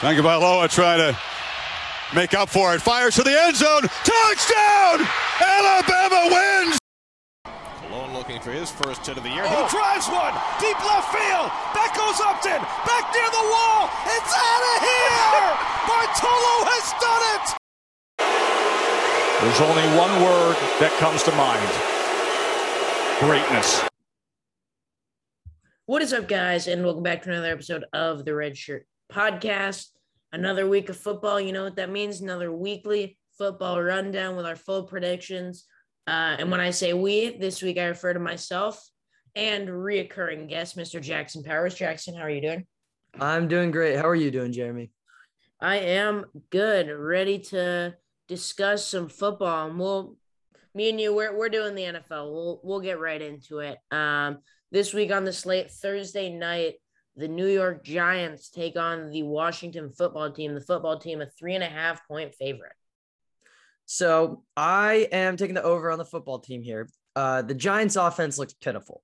Tagovailoa trying to make up for it. Fires to the end zone. Touchdown! Alabama wins! Malone looking for his first hit of the year. He oh. drives one. Deep left field. Back goes Upton. Back near the wall. It's out of here! Bartolo has done it! There's only one word that comes to mind greatness. What is up, guys? And welcome back to another episode of the Red Shirt Podcast. Another week of football. You know what that means? Another weekly football rundown with our full predictions. Uh, and when I say we, this week I refer to myself and reoccurring guest, Mr. Jackson Powers. Jackson, how are you doing? I'm doing great. How are you doing, Jeremy? I am good, ready to discuss some football. And we'll, me and you, we're, we're doing the NFL. We'll, we'll get right into it. Um, this week on the slate, Thursday night, the New York Giants take on the Washington football team. The football team, a three and a half point favorite. So I am taking the over on the football team here. Uh, the Giants offense looks pitiful.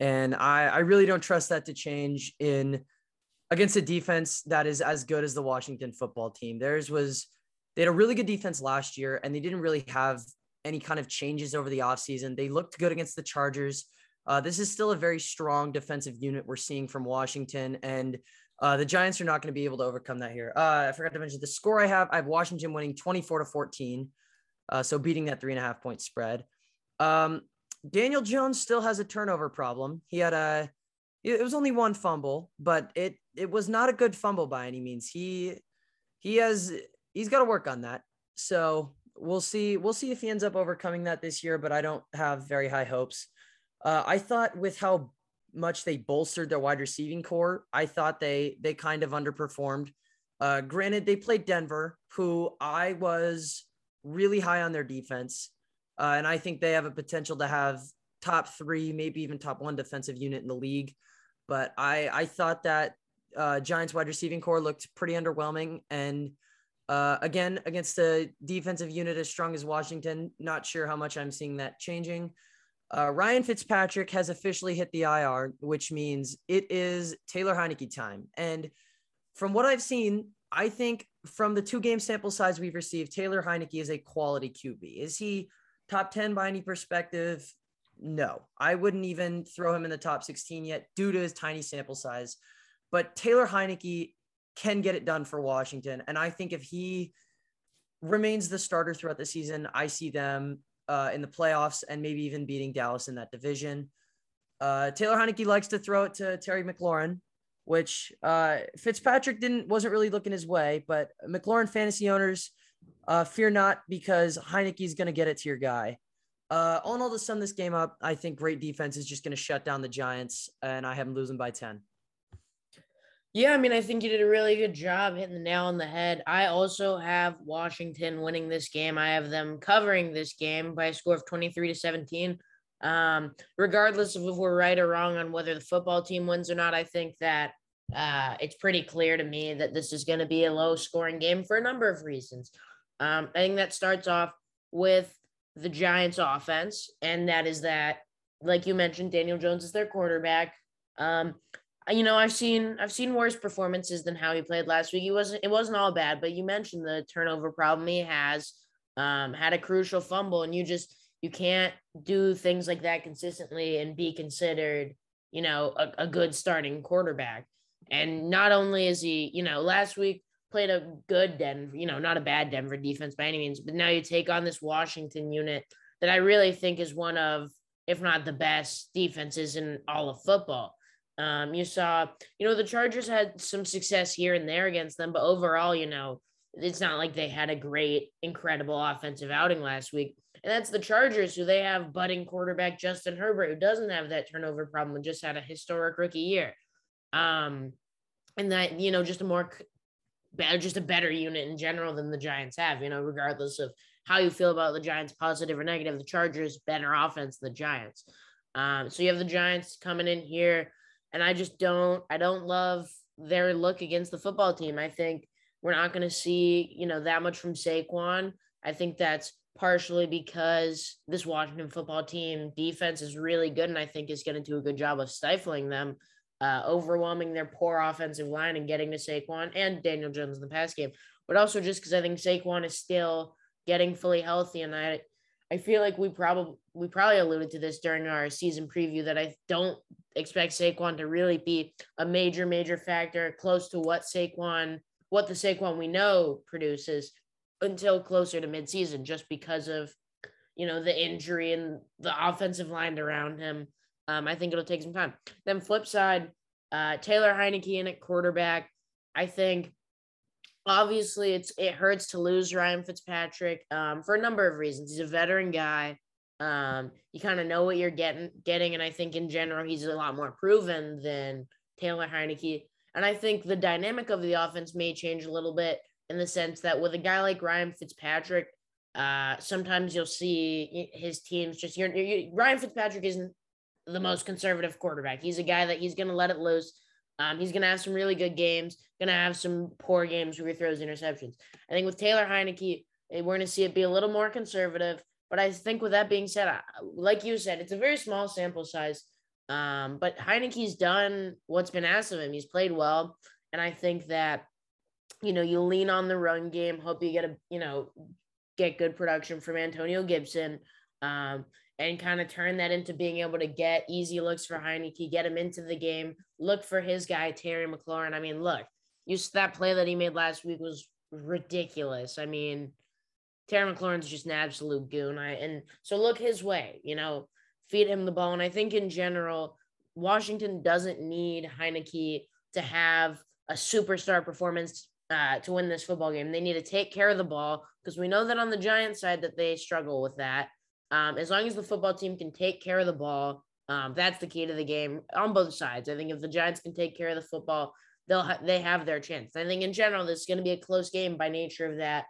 And I, I really don't trust that to change in against a defense that is as good as the Washington football team. Theirs was they had a really good defense last year and they didn't really have any kind of changes over the offseason. They looked good against the Chargers. Uh, this is still a very strong defensive unit we're seeing from Washington, and uh, the Giants are not going to be able to overcome that here. Uh, I forgot to mention the score I have. I have Washington winning 24 to 14, uh, so beating that three and a half point spread. Um, Daniel Jones still has a turnover problem. He had a it was only one fumble, but it it was not a good fumble by any means. He he has he's got to work on that. So we'll see we'll see if he ends up overcoming that this year, but I don't have very high hopes. Uh, I thought with how much they bolstered their wide receiving core, I thought they they kind of underperformed. Uh, granted, they played Denver, who I was really high on their defense, uh, and I think they have a potential to have top three, maybe even top one defensive unit in the league. But I I thought that uh, Giants wide receiving core looked pretty underwhelming, and uh, again against a defensive unit as strong as Washington, not sure how much I'm seeing that changing. Uh, Ryan Fitzpatrick has officially hit the IR, which means it is Taylor Heinicke time. And from what I've seen, I think from the two game sample size we've received, Taylor Heinicke is a quality QB. Is he top 10 by any perspective? No, I wouldn't even throw him in the top 16 yet due to his tiny sample size. But Taylor Heinicke can get it done for Washington. And I think if he remains the starter throughout the season, I see them uh, in the playoffs and maybe even beating Dallas in that division. Uh, Taylor Heinicke likes to throw it to Terry McLaurin, which uh, Fitzpatrick didn't wasn't really looking his way. But McLaurin fantasy owners, uh, fear not because Heinicke's going to get it to your guy. Uh, all in all, to sum this game up, I think great defense is just going to shut down the Giants, and I have them losing by ten. Yeah, I mean, I think you did a really good job hitting the nail on the head. I also have Washington winning this game. I have them covering this game by a score of 23 to 17. Um, regardless of if we're right or wrong on whether the football team wins or not, I think that uh, it's pretty clear to me that this is going to be a low scoring game for a number of reasons. Um, I think that starts off with the Giants offense, and that is that, like you mentioned, Daniel Jones is their quarterback. Um, you know, I've seen I've seen worse performances than how he played last week. He wasn't it wasn't all bad, but you mentioned the turnover problem he has. Um, had a crucial fumble, and you just you can't do things like that consistently and be considered, you know, a, a good starting quarterback. And not only is he, you know, last week played a good Denver, you know, not a bad Denver defense by any means, but now you take on this Washington unit that I really think is one of, if not the best defenses in all of football. Um, you saw, you know, the Chargers had some success here and there against them, but overall, you know, it's not like they had a great, incredible offensive outing last week. And that's the Chargers, who they have budding quarterback Justin Herbert, who doesn't have that turnover problem and just had a historic rookie year. Um, and that, you know, just a more better, just a better unit in general than the Giants have, you know, regardless of how you feel about the Giants, positive or negative, the Chargers better offense than the Giants. Um, so you have the Giants coming in here and I just don't I don't love their look against the football team. I think we're not going to see, you know, that much from Saquon. I think that's partially because this Washington football team defense is really good and I think is going to do a good job of stifling them. uh, overwhelming their poor offensive line and getting to Saquon and Daniel Jones in the pass game, but also just because I think Saquon is still getting fully healthy, and I I feel like we probably we probably alluded to this during our season preview that I don't expect Saquon to really be a major major factor close to what Saquon what the Saquon we know produces until closer to midseason, just because of you know the injury and the offensive line around him. Um, I think it'll take some time. Then flip side, uh, Taylor Heinicke in at quarterback. I think obviously it's it hurts to lose Ryan Fitzpatrick um, for a number of reasons. He's a veteran guy. Um, you kind of know what you're getting getting, and I think in general he's a lot more proven than Taylor Heinicke. And I think the dynamic of the offense may change a little bit in the sense that with a guy like Ryan Fitzpatrick, uh, sometimes you'll see his teams just you're, you're, Ryan Fitzpatrick isn't the most conservative quarterback. He's a guy that he's going to let it loose. Um, he's going to have some really good games, going to have some poor games where he throws interceptions. I think with Taylor Heinicke, eh, we're going to see it be a little more conservative. But I think with that being said, like you said, it's a very small sample size. Um, but Heinicke's done what's been asked of him. He's played well. And I think that, you know, you lean on the run game, hope you get a, you know, get good production from Antonio Gibson. Um, and kind of turn that into being able to get easy looks for Heinicke, get him into the game, look for his guy, Terry McLaurin. I mean, look, you that play that he made last week was ridiculous. I mean, Terry McLaurin's just an absolute goon. I and so look his way, you know, feed him the ball. And I think in general, Washington doesn't need Heinicke to have a superstar performance uh, to win this football game. They need to take care of the ball because we know that on the Giants side that they struggle with that. Um, as long as the football team can take care of the ball, um, that's the key to the game on both sides. I think if the Giants can take care of the football, they'll ha- they have their chance. I think in general, this is going to be a close game by nature of that.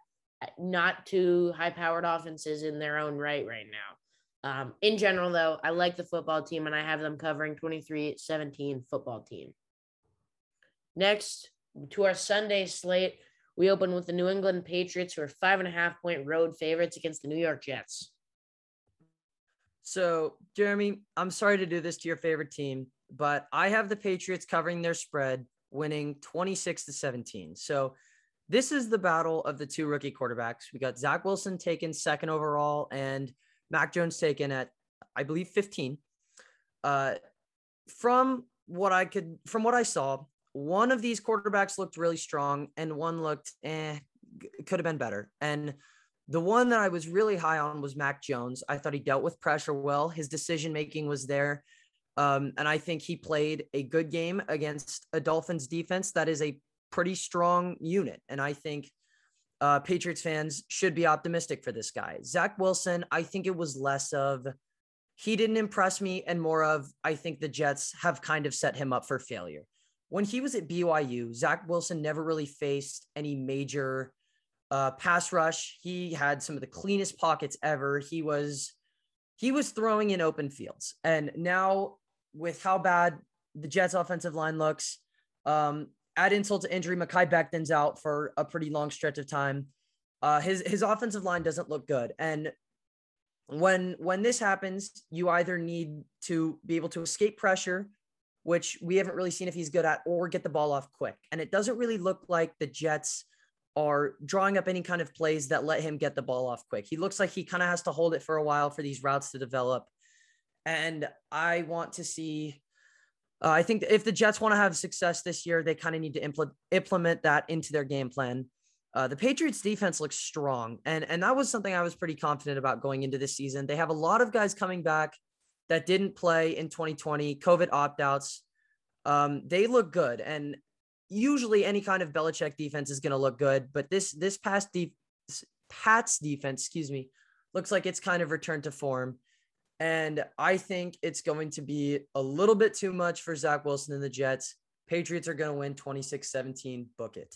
Not two high-powered offenses in their own right right now. Um, in general, though, I like the football team and I have them covering 23 17 football team. Next, to our Sunday slate, we open with the New England Patriots, who are five and a half point road favorites against the New York Jets. So, Jeremy, I'm sorry to do this to your favorite team, but I have the Patriots covering their spread, winning 26 to 17. So, this is the battle of the two rookie quarterbacks. We got Zach Wilson taken second overall and Mac Jones taken at, I believe, 15. Uh, from what I could, from what I saw, one of these quarterbacks looked really strong and one looked, eh, could have been better. And the one that I was really high on was Mac Jones. I thought he dealt with pressure well. His decision making was there. Um, and I think he played a good game against a Dolphins defense that is a pretty strong unit. And I think uh, Patriots fans should be optimistic for this guy. Zach Wilson, I think it was less of he didn't impress me and more of I think the Jets have kind of set him up for failure. When he was at BYU, Zach Wilson never really faced any major uh, pass rush. He had some of the cleanest pockets ever. He was he was throwing in open fields, and now with how bad the Jets' offensive line looks, um, add insult to injury, Mekhi Becton's out for a pretty long stretch of time. Uh, his his offensive line doesn't look good, and when when this happens, you either need to be able to escape pressure, which we haven't really seen if he's good at, or get the ball off quick. And it doesn't really look like the Jets are drawing up any kind of plays that let him get the ball off quick. He looks like he kind of has to hold it for a while for these routes to develop. And I want to see. Uh, I think if the Jets want to have success this year, they kind of need to impl- implement that into their game plan. Uh, the Patriots defense looks strong, and and that was something I was pretty confident about going into this season. They have a lot of guys coming back that didn't play in 2020, COVID opt outs. Um, they look good, and usually any kind of Belichick defense is going to look good, but this this past deep Pats defense, excuse me, looks like it's kind of returned to form. And I think it's going to be a little bit too much for Zach Wilson and the Jets. Patriots are going to win 26 17. Book it.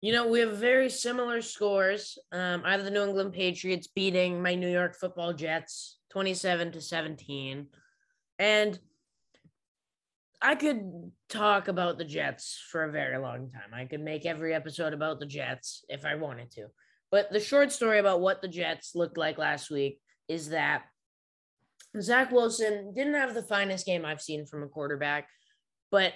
You know, we have very similar scores. Um, I have the New England Patriots beating my New York football Jets 27 to 17. And I could talk about the Jets for a very long time. I could make every episode about the Jets if I wanted to. But the short story about what the Jets looked like last week is that Zach Wilson didn't have the finest game I've seen from a quarterback, but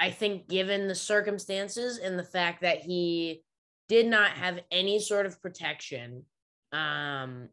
I think given the circumstances and the fact that he did not have any sort of protection, um,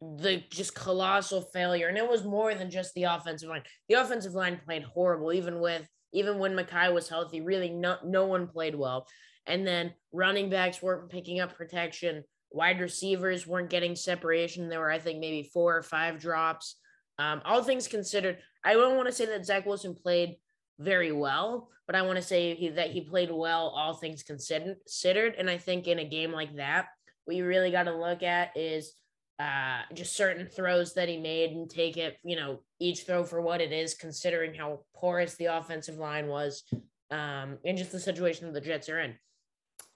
the just colossal failure, and it was more than just the offensive line. The offensive line played horrible, even with even when Mekhi was healthy. Really, no no one played well. And then running backs weren't picking up protection. Wide receivers weren't getting separation. There were, I think, maybe four or five drops. Um, all things considered, I don't want to say that Zach Wilson played very well, but I want to say he, that he played well, all things considered. And I think in a game like that, what you really got to look at is uh, just certain throws that he made and take it, you know, each throw for what it is, considering how porous the offensive line was um, and just the situation that the Jets are in.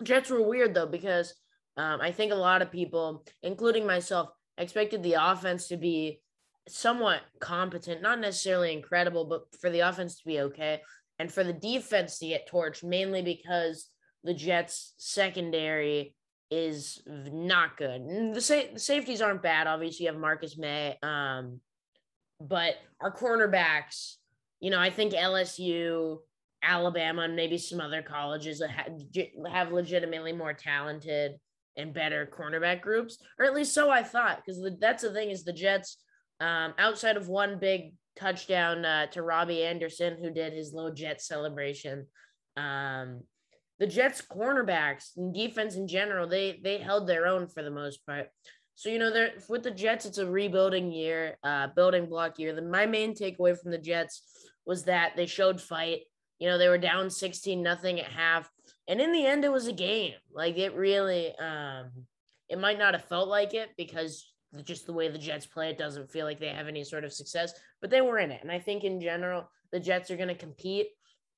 Jets were weird though, because um, I think a lot of people, including myself, expected the offense to be somewhat competent, not necessarily incredible, but for the offense to be okay. And for the defense to get torched, mainly because the Jets' secondary is not good. The, sa- the safeties aren't bad. Obviously, you have Marcus Maye, Um, but our cornerbacks, you know, I think LSU, Alabama, and maybe some other colleges have legitimately more talented and better cornerback groups, or at least so I thought. Because that's the thing is the Jets, um, outside of one big touchdown uh, to Robby Anderson, who did his little Jet celebration. Um, the Jets cornerbacks and defense in general, they they held their own for the most part. So you know, they're with the Jets, it's a rebuilding year, uh, building block year. The, my main takeaway from the Jets was that they showed fight. You know, they were down sixteen nothing at half, and in the end, it was a game. Like it really, um, it might not have felt like it because just the way the Jets play, it doesn't feel like they have any sort of success. But they were in it, and I think in general, the Jets are going to compete.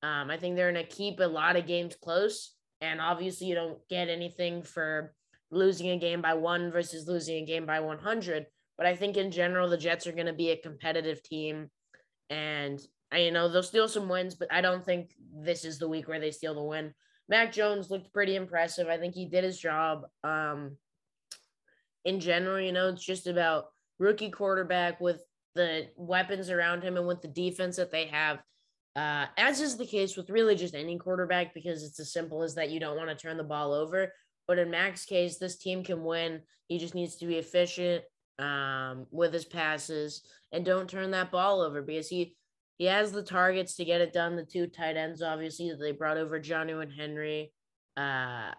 Um, I think they're going to keep a lot of games close. And obviously, you don't get anything for losing a game by one versus losing a game by 100. But I think in general, the Jets are going to be a competitive team. And, you know, they'll steal some wins, but I don't think this is the week where they steal the win. Mac Jones looked pretty impressive. I think he did his job. Um, in general, you know, it's just about rookie quarterback with the weapons around him and with the defense that they have uh, as is the case with really just any quarterback, because it's as simple as that you don't want to turn the ball over. But in Mac's case, this team can win. He just needs to be efficient um, with his passes and don't turn that ball over because he he has the targets to get it done. The two tight ends, obviously, that they brought over Jonnu and Henry. Uh,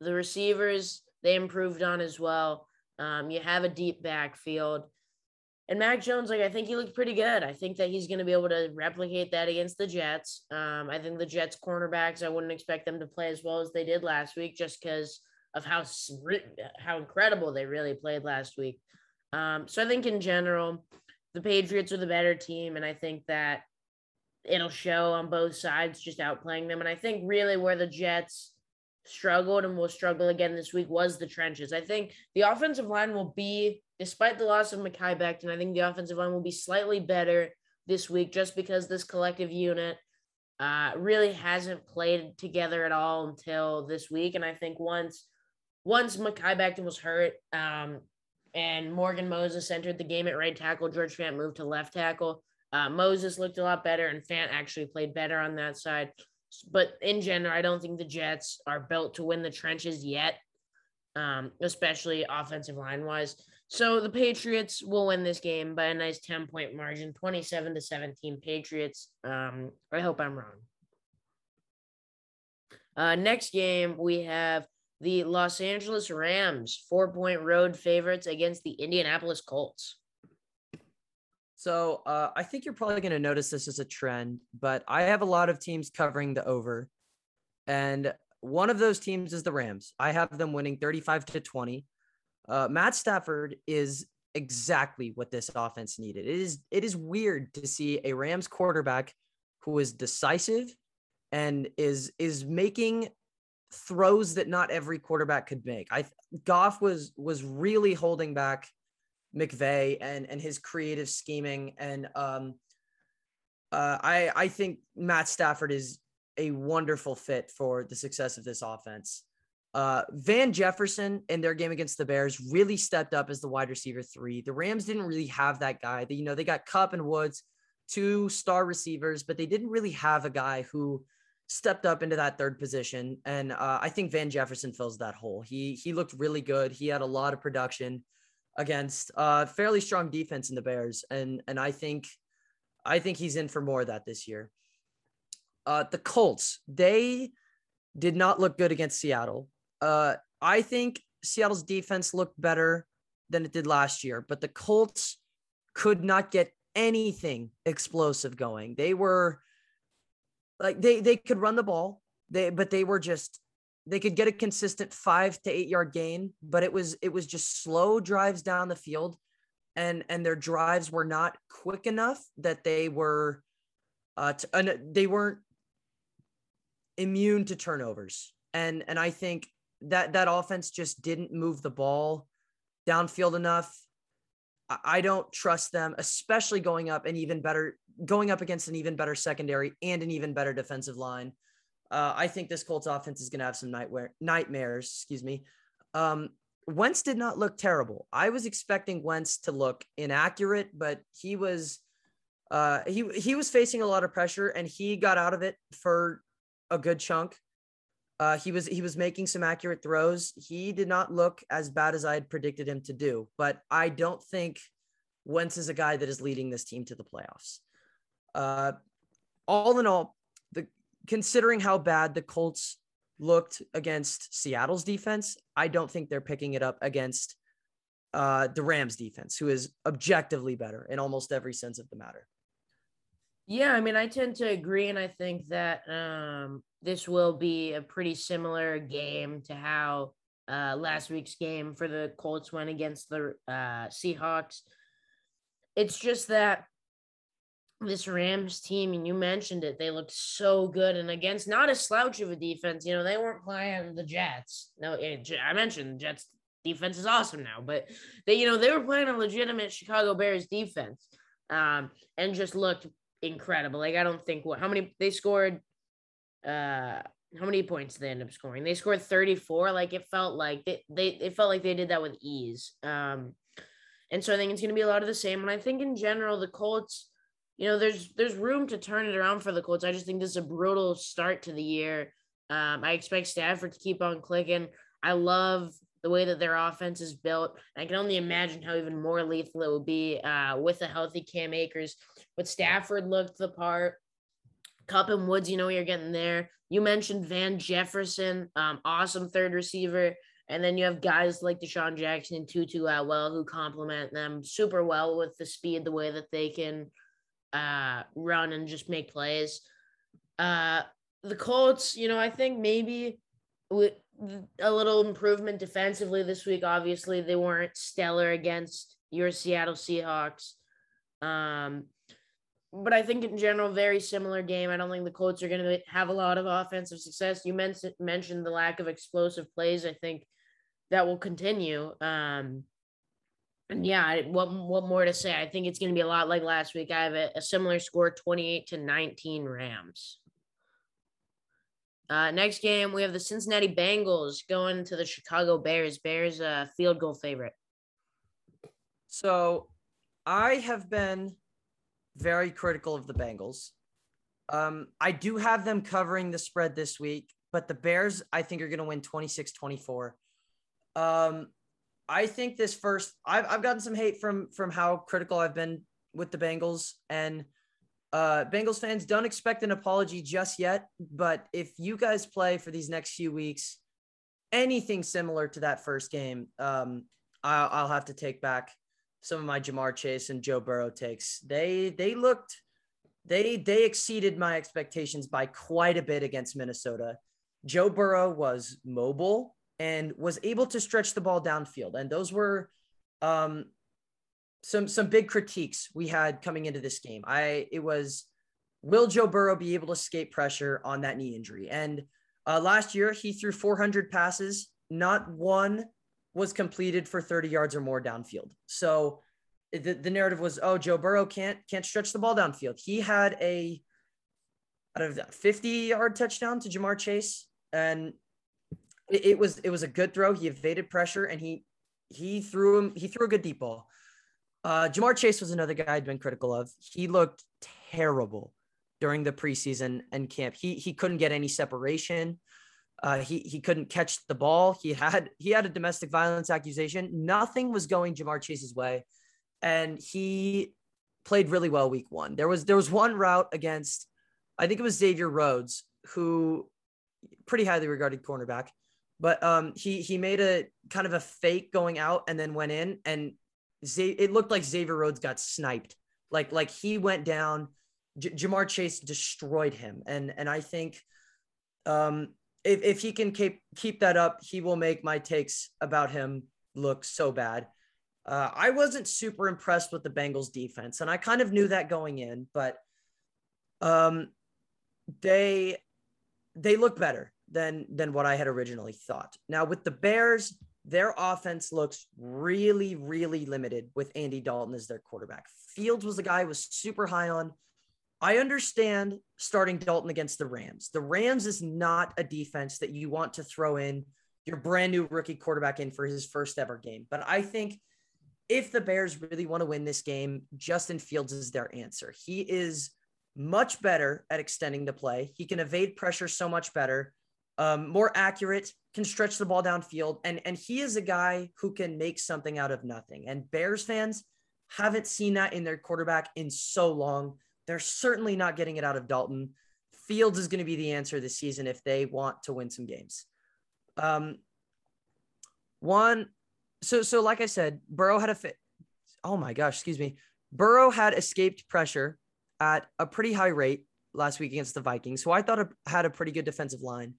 the receivers they improved on as well. Um, you have a deep backfield. And Mac Jones, like I think he looked pretty good. I think that he's going to be able to replicate that against the Jets. Um, I think the Jets cornerbacks, I wouldn't expect them to play as well as they did last week, just because of how how incredible they really played last week. Um, so I think in general, the Patriots are the better team, and I think that it'll show on both sides, just outplaying them. And I think really where the Jets struggled and will struggle again this week was the trenches. I think the offensive line will be despite the loss of Mekhi Becton, I think the offensive line will be slightly better this week just because this collective unit uh, really hasn't played together at all until this week. And I think once once Mekhi Becton was hurt um, and Morgan Moses entered the game at right tackle, George Fant moved to left tackle. Uh, Moses looked a lot better, and Fant actually played better on that side. But in general, I don't think the Jets are built to win the trenches yet, um, especially offensive line wise. So the Patriots will win this game by a nice 10 point margin, 27 to 17 Patriots. Um, I hope I'm wrong. Uh, next game, we have the Los Angeles Rams, four point road favorites against the Indianapolis Colts. So uh, I think you're probably going to notice this as a trend, but I have a lot of teams covering the over. And one of those teams is the Rams. I have them winning 35 to 20. Uh, Matt Stafford is exactly what this offense needed. It is it is weird to see a Rams quarterback who is decisive and is is making throws that not every quarterback could make. I Goff was was really holding back McVay and and his creative scheming and um uh, I I think Matt Stafford is a wonderful fit for the success of this offense. Uh, Van Jefferson in their game against the Bears really stepped up as the wide receiver three. The Rams didn't really have that guy. They, you know, they got Kupp and Woods, two star receivers, but they didn't really have a guy who stepped up into that third position. And uh, I think Van Jefferson fills that hole. He he looked really good. He had a lot of production against a fairly strong defense in the Bears, and and I think I think he's in for more of that this year. Uh, the Colts they did not look good against Seattle. Uh, I think Seattle's defense looked better than it did last year, but the Colts could not get anything explosive going. They were like they they could run the ball, they but they were just they could get a consistent five to eight yard gain, but it was it was just slow drives down the field, and and their drives were not quick enough that they were, uh, to, they weren't immune to turnovers, and and I think that that offense just didn't move the ball downfield enough. I don't trust them, especially going up an even better going up against an even better secondary and an even better defensive line. Uh, I think this Colts offense is going to have some nightmare nightmares. Excuse me. Um, Wentz did not look terrible. I was expecting Wentz to look inaccurate, but he was uh, he he was facing a lot of pressure and he got out of it for a good chunk. Uh, he was he was making some accurate throws. He did not look as bad as I had predicted him to do, but I don't think Wentz is a guy that is leading this team to the playoffs. Uh, all in all, considering how bad the Colts looked against Seattle's defense, I don't think they're picking it up against uh, the Rams defense, who is objectively better in almost every sense of the matter. Yeah, I mean, I tend to agree, and I think that um, this will be a pretty similar game to how uh, last week's game for the Colts went against the uh, Seahawks. It's just that this Rams team, and you mentioned it, they looked so good and against not a slouch of a defense. You know, they weren't playing the Jets. No, I mentioned the Jets defense is awesome now, but they, you know, they were playing a legitimate Chicago Bears defense, um, and just looked incredible. Like I don't think what how many they scored. Uh, how many points did they end up scoring? They scored 34. Like it felt like they, they it felt like they did that with ease. Um, and so I think it's going to be a lot of the same. And I think in general, the Colts you know, there's there's room to turn it around for the Colts. I just think this is a brutal start to the year. Um, I expect Stafford to keep on clicking. I love the way that their offense is built. I can only imagine how even more lethal it would be uh, with a healthy Cam Akers. But Stafford looked the part. Kupp and Woods, you know you're getting there. You mentioned Van Jefferson, um, awesome third receiver. And then you have guys like DeSean Jackson and Tutu Atwell who complement them super well with the speed, the way that they can – uh, run and just make plays. Uh, the Colts, you know, I think maybe with a little improvement defensively this week. Obviously, they weren't stellar against your Seattle Seahawks. Um, but I think in general, very similar game. I don't think the Colts are going to have a lot of offensive success. You mentioned the lack of explosive plays. I think that will continue. Um, and yeah, what what more to say? I think it's going to be a lot like last week. I have a, a similar score, twenty-eight to nineteen Rams. Uh, next game, we have the Cincinnati Bengals going to the Chicago Bears. Bears a uh, field goal favorite. So, I have been very critical of the Bengals. Um, I do have them covering the spread this week, but the Bears, I think, are going to win 26 24. Um, I think this first I've I've gotten some hate from from how critical I've been with the Bengals and uh Bengals fans don't expect an apology just yet, but if you guys play for these next few weeks anything similar to that first game, um I'll, I'll have to take back some of my Ja'Marr Chase and Joe Burrow takes. They they looked they they exceeded my expectations by quite a bit against Minnesota. Joe Burrow was mobile and was able to stretch the ball downfield. And those were um, some some big critiques we had coming into this game. I it was will Joe Burrow be able to escape pressure on that knee injury? And uh, last year he threw 400 passes, not one was completed for 30 yards or more downfield. So the, the narrative was, oh, Joe Burrow can't can't stretch the ball downfield. He had a out of 50 yard touchdown to Ja'Marr Chase, and It, it was it was a good throw. He evaded pressure and he he threw him he threw a good deep ball. Uh, Ja'Marr Chase was another guy I'd been critical of. He looked terrible during the preseason and camp. He he couldn't get any separation. Uh, he he couldn't catch the ball. He had he had a domestic violence accusation. Nothing was going Ja'Marr Chase's way, and he played really well week one. There was there was one route against, I think it was Xavier Rhodes, who pretty highly regarded cornerback, but um he he made a kind of a fake going out and then went in and Z- it looked like Xavier Rhodes got sniped. Like like he went down. J- Ja'Marr Chase destroyed him, and and I think um if, if he can keep keep that up, he will make my takes about him look so bad. Uh, I wasn't super impressed with the Bengals defense, and I kind of knew that going in, but um, they they look better than than what I had originally thought. Now with the Bears, their offense looks really really limited with Andy Dalton as their quarterback. Fields was the guy I was super high on. I understand starting Dalton against the Rams. The Rams is not a defense that you want to throw in your brand new rookie quarterback in for his first ever game. But I think if the Bears really want to win this game, Justin Fields is their answer. He is much better at extending the play. He can evade pressure so much better, um, more accurate, can stretch the ball downfield, and and he is a guy who can make something out of nothing. And Bears fans haven't seen that in their quarterback in so long. They're certainly not getting it out of Dalton. Fields is going to be the answer this season if they want to win some games. Um, one, so so like I said, Burrow had a fit. Oh my gosh, excuse me. Burrow had escaped pressure at a pretty high rate last week against the Vikings, who I thought had a pretty good defensive line.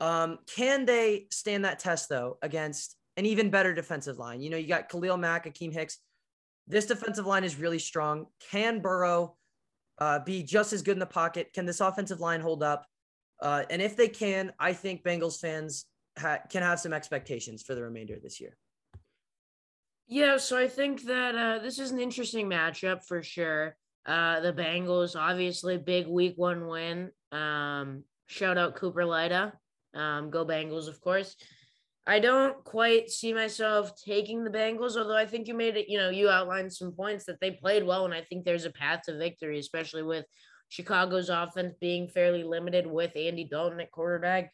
Um, can they stand that test though against an even better defensive line? You know, you got Khalil Mack, Akiem Hicks. This defensive line is really strong. Can Burrow uh, be just as good in the pocket? Can this offensive line hold up? Uh, and if they can, I think Bengals fans ha- can have some expectations for the remainder of this year. Yeah, so I think that uh, this is an interesting matchup for sure. Uh, the Bengals, obviously, big week one win. Um, shout out Cooper Lyda. Um, go Bengals, of course. I don't quite see myself taking the Bengals, although I think you made it, you know, you outlined some points that they played well, and I think there's a path to victory, especially with Chicago's offense being fairly limited with Andy Dalton at quarterback.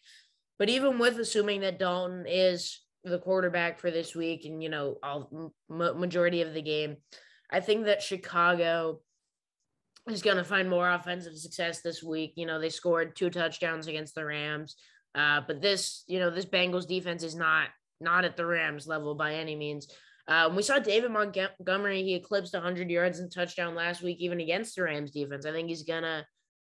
But even with assuming that Dalton is the quarterback for this week and, you know, all majority of the game, I think that Chicago is going to find more offensive success this week. You know, they scored two touchdowns against the Rams. Uh, but this, you know, this Bengals defense is not not at the Rams level by any means. Um, we saw David Montgomery. He eclipsed 100 yards and touchdown last week, even against the Rams defense. I think he's gonna.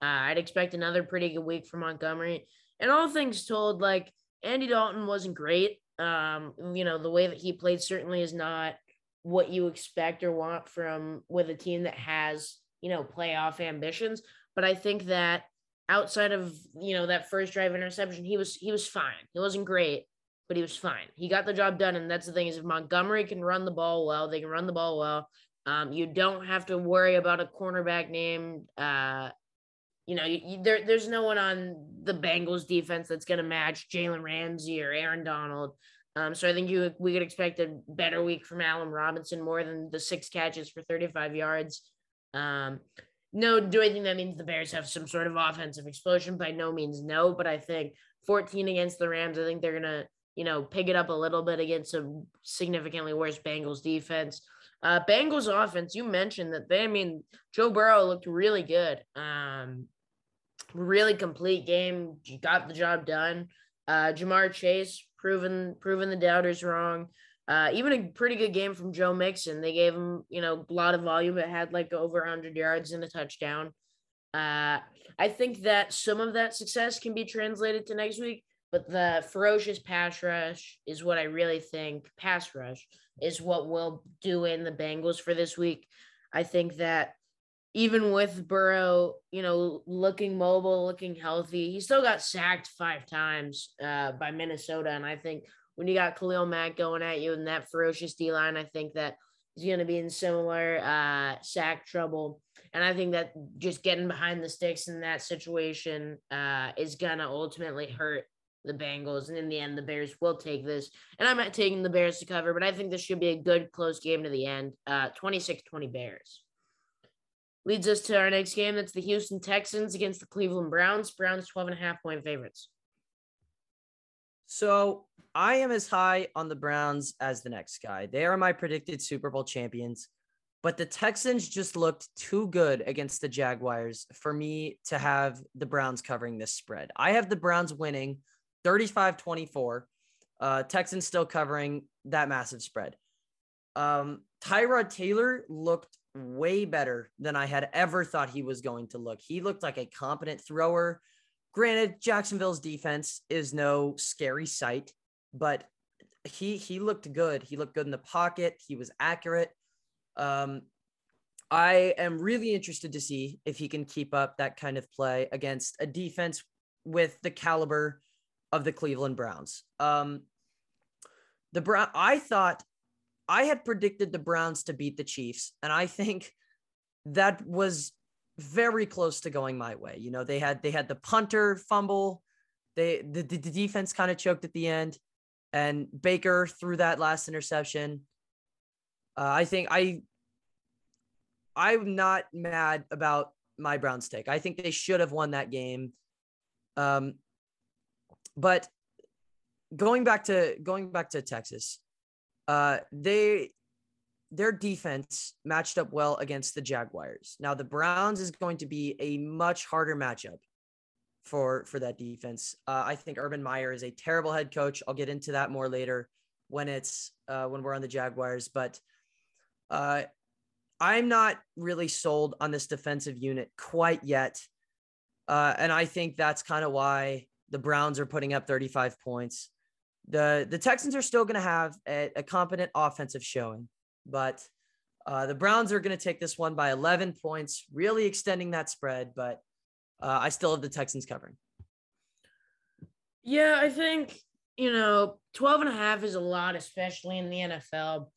Uh, I'd expect another pretty good week for Montgomery. And all things told, like Andy Dalton wasn't great. Um, you know, the way that he played certainly is not what you expect or want from with a team that has you know playoff ambitions. But I think that outside of you know that first drive interception, he was he was fine. He wasn't great, but he was fine. He got the job done, and that's the thing is if Montgomery can run the ball well, they can run the ball well. Um, you don't have to worry about a cornerback named. Uh, you know, you, you, there, there's no one on the Bengals defense that's going to match Jalen Ramsey or Aaron Donald. Um, so I think you we could expect a better week from Allen Robinson, more than the six catches for 35 yards. Um, no, do I think that means the Bears have some sort of offensive explosion? By no means, no. But I think 14 against the Rams, I think they're gonna, you know, pick it up a little bit against a significantly worse Bengals defense. Uh, Bengals offense, you mentioned that they, I mean, Joe Burrow looked really good. Um, really complete game, got the job done. Uh, Ja'Marr Chase proven proven the doubters wrong. Uh, even a pretty good game from Joe Mixon. They gave him, you know, a lot of volume. It had like over 100 yards and a touchdown. Uh, I think that some of that success can be translated to next week, but the ferocious pass rush is what I really think. Pass rush is what will do in the Bengals for this week. I think that even with Burrow, you know, looking mobile, looking healthy, he still got sacked five times uh, by Minnesota, and I think when you got Khalil Mack going at you and that ferocious D line, I think that he's going to be in similar uh, sack trouble. And I think that just getting behind the sticks in that situation uh, is going to ultimately hurt the Bengals. And in the end, the Bears will take this. And I'm not taking the Bears to cover, but I think this should be a good close game to the end. Uh, 26 20 Bears. Leads us to our next game. That's the Houston Texans against the Cleveland Browns. Browns 12 and a half point favorites. So I am as high on the Browns as the next guy. They are my predicted Super Bowl champions, but the Texans just looked too good against the Jaguars for me to have the Browns covering this spread. I have the Browns winning 35 24. Uh, Texans still covering that massive spread. Um, Tyrod Taylor looked way better than I had ever thought he was going to look. He looked like a competent thrower. Granted, Jacksonville's defense is no scary sight, but he he looked good. He looked good in the pocket. He was accurate. Um, I am really interested to see if he can keep up that kind of play against a defense with the caliber of the Cleveland Browns. Um, the Brown, I thought I had predicted the Browns to beat the Chiefs, and I think that was very close to going my way. You know, they had they had the punter fumble, they the, the defense kind of choked at the end, and Baker threw that last interception. Uh, I think I I'm not mad about my Browns take. I think they should have won that game. Um, but going back to going back to Texas, uh, they their defense matched up well against the Jaguars. Now the Browns is going to be a much harder matchup for for that defense. Uh, I think Urban Meyer is a terrible head coach. I'll get into that more later when it's uh, when we're on the Jaguars, but uh, I'm not really sold on this defensive unit quite yet. Uh, and I think that's kind of why the Browns are putting up 35 points the the Texans are still going to have a, a, competent offensive showing, but uh, the Browns are going to take this one by 11 points, really extending that spread. But uh, I still have the Texans covering. Yeah, I think you know 12 and a half is a lot, especially in the NFL.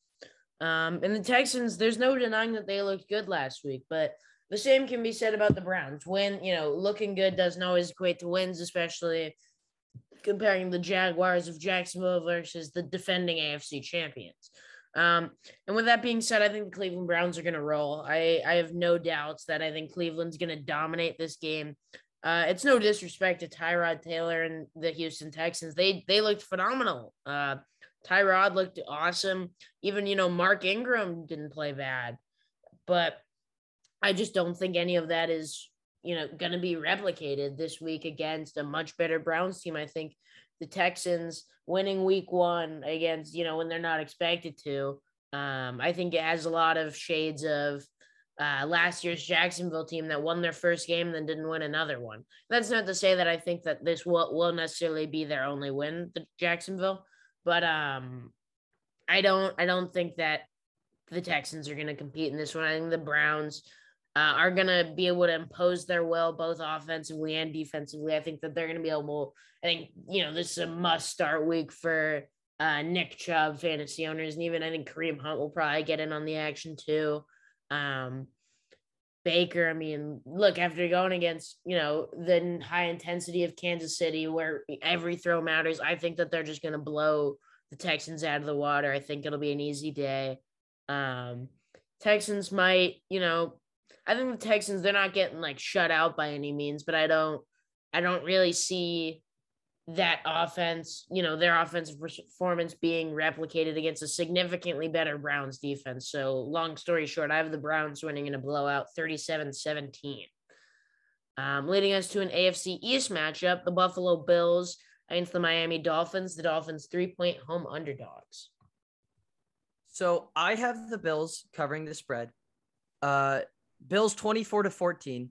Um, and the Texans, there's no denying that they looked good last week, but the same can be said about the Browns. When you know looking good doesn't always equate to wins, especially comparing the Jaguars of Jacksonville versus the defending AFC champions. Um, and with that being said, I think the Cleveland Browns are going to roll. I, I have no doubts that I think Cleveland's going to dominate this game. Uh, it's no disrespect to Tyrod Taylor and the Houston Texans. They they looked phenomenal. Uh, Tyrod looked awesome. Even you know Mark Ingram didn't play bad, but I just don't think any of that is you know, going to be replicated this week against a much better Browns team. I think the Texans winning week one against, you know, when they're not expected to. Um, I think it has a lot of shades of uh, last year's Jacksonville team that won their first game then didn't win another one. That's not to say that I think that this will, will necessarily be their only win, the Jacksonville, but um, I don't I don't think that the Texans are going to compete in this one. I think the Browns uh, are going to be able to impose their will both offensively and defensively. I think that they're going to be able. I think you know this is a must start week for uh, Nick Chubb fantasy owners, and even I think Kareem Hunt will probably get in on the action too. Um, Baker, I mean, look after going against you know the high intensity of Kansas City, where every throw matters. I think that they're just going to blow the Texans out of the water. I think it'll be an easy day. Um, Texans might, you know, I think the Texans they're not getting like shut out by any means, but I don't I don't really see that offense, you know, their offensive performance being replicated against a significantly better Browns defense. So, long story short, I have the Browns winning in a blowout 37 17. Um, leading us to an AFC East matchup, the Buffalo Bills against the Miami Dolphins, the Dolphins three point home underdogs. So, I have the Bills covering the spread. Uh, Bills 24 to 14.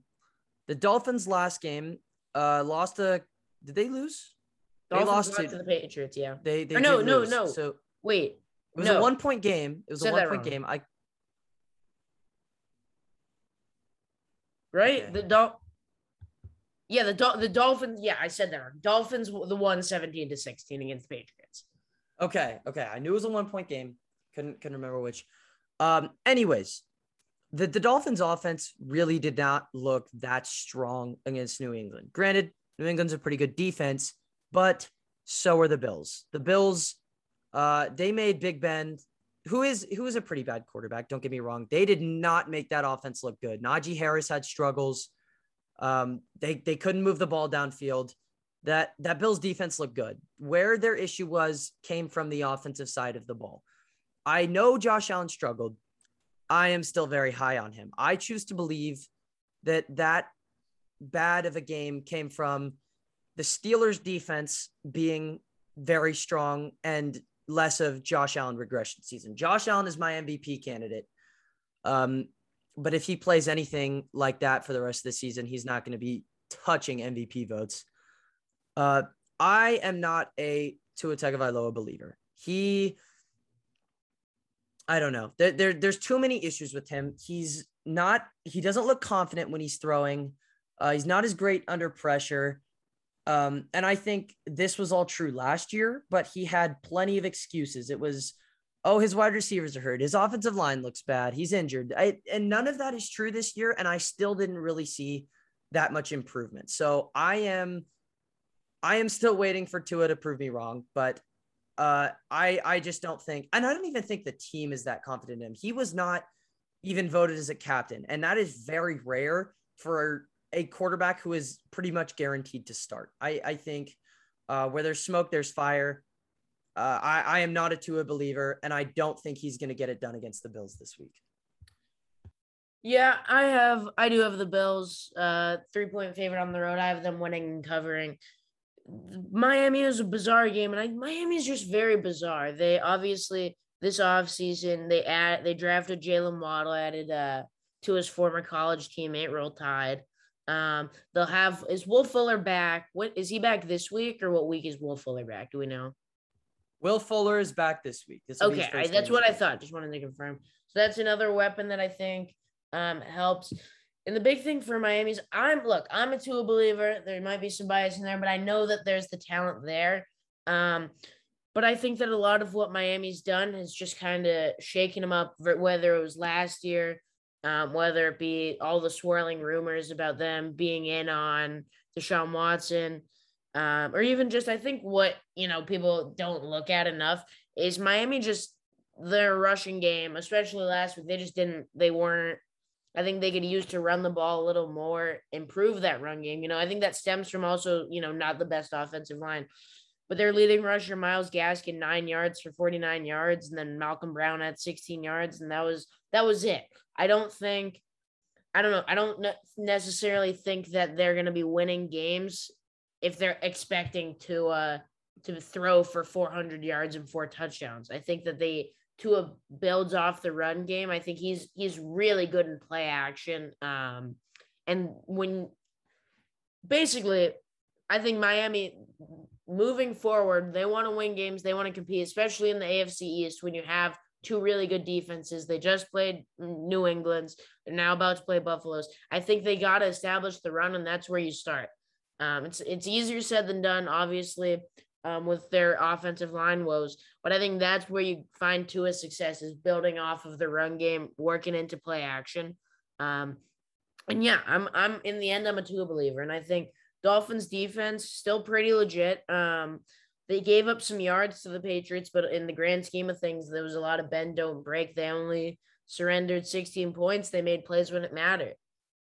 The Dolphins last game uh lost a did they lose? Dolphins they lost to, to, the Patriots, yeah. They they or no, no, lose. no. So wait. It was no. a one point game. It was Said a one point game. I Right? Okay. The Dol Yeah, the Dol- the Dolphins, yeah, I said that wrong. Dolphins the one 17 to 16 against the Patriots. Okay, okay. I knew it was a one point game. Couldn't couldn't remember which. Um anyways, the, the Dolphins offense really did not look that strong against New England. Granted, New England's a pretty good defense, but so are the Bills. The Bills, uh, they made Big Ben, who is who is a pretty bad quarterback. Don't get me wrong. They did not make that offense look good. Najee Harris had struggles. Um, they they couldn't move the ball downfield. That that Bills defense looked good. Where their issue was came from the offensive side of the ball. I know Josh Allen struggled. I am still very high on him. I choose to believe that that bad of a game came from the Steelers defense being very strong and less of Josh Allen regression season. Josh Allen is my MVP candidate. Um, but if he plays anything like that for the rest of the season, he's not going to be touching MVP votes. Uh, I am not a Tua Tagovailoa believer. He, I don't know. There, there, there's too many issues with him. He's not. He doesn't look confident when he's throwing. Uh, he's not as great under pressure. Um, and I think this was all true last year, but he had plenty of excuses. It was, oh, his wide receivers are hurt. His offensive line looks bad. He's injured. I, and none of that is true this year. And I still didn't really see that much improvement. So I am, I am still waiting for Tua to prove me wrong, but uh, I, I just don't think, and I don't even think the team is that confident in him. He was not even voted as a captain. And that is very rare for a quarterback who is pretty much guaranteed to start. I, I think uh, where there's smoke, there's fire. Uh, I, I am not a Tua believer, and I don't think he's going to get it done against the Bills this week. Yeah, I have. I do have the Bills. Uh, three point favorite on the road. I have them winning and covering. Miami is a bizarre game, and I, Miami is just very bizarre. They obviously this offseason they add they drafted Jaylen Waddle, added uh to his former college teammate, Roll Tide. Um, they'll have is Will Fuller back? What is he back this week or what week is Will Fuller back? Do we know? Will Fuller is back this week. This okay, I, that's what I thought. Just wanted to confirm. So that's another weapon that I think um, helps. And the big thing for Miami's, I'm look, I'm a Tua believer. There might be some bias in there, but I know that there's the talent there. Um, but I think that a lot of what Miami's done has just kind of shaken them up, whether it was last year um, whether it be all the swirling rumors about them being in on Deshaun Watson, um, or even just I think what you know people don't look at enough is Miami just their rushing game, especially last week. They just didn't. They weren't. I think they could use to run the ball a little more, improve that run game. You know, I think that stems from also you know not the best offensive line. But their leading rusher, Myles Gaskin, nine yards for 49 yards, and then Malcolm Brown at 16 yards, and that was that was it. I don't think, I don't know, I don't necessarily think that they're going to be winning games if they're expecting to uh to throw for 400 yards and four touchdowns. I think that they Tua builds off the run game. I think he's he's really good in play action. Um, and when basically, I think Miami moving forward, they want to win games. They want to compete, especially in the AFC East when you have two really good defenses. They just played New England's. They're now about to play Buffalo's. I think they got to establish the run, and that's where you start. Um, it's it's easier said than done, obviously, um, with their offensive line woes. But I think that's where you find Tua's success is building off of the run game, working into play action. Um, and yeah, I'm I'm in the end I'm a Tua believer, and I think Dolphins defense still pretty legit. Um, they gave up some yards to the Patriots, but in the grand scheme of things, there was a lot of bend don't break. They only surrendered 16 points. They made plays when it mattered.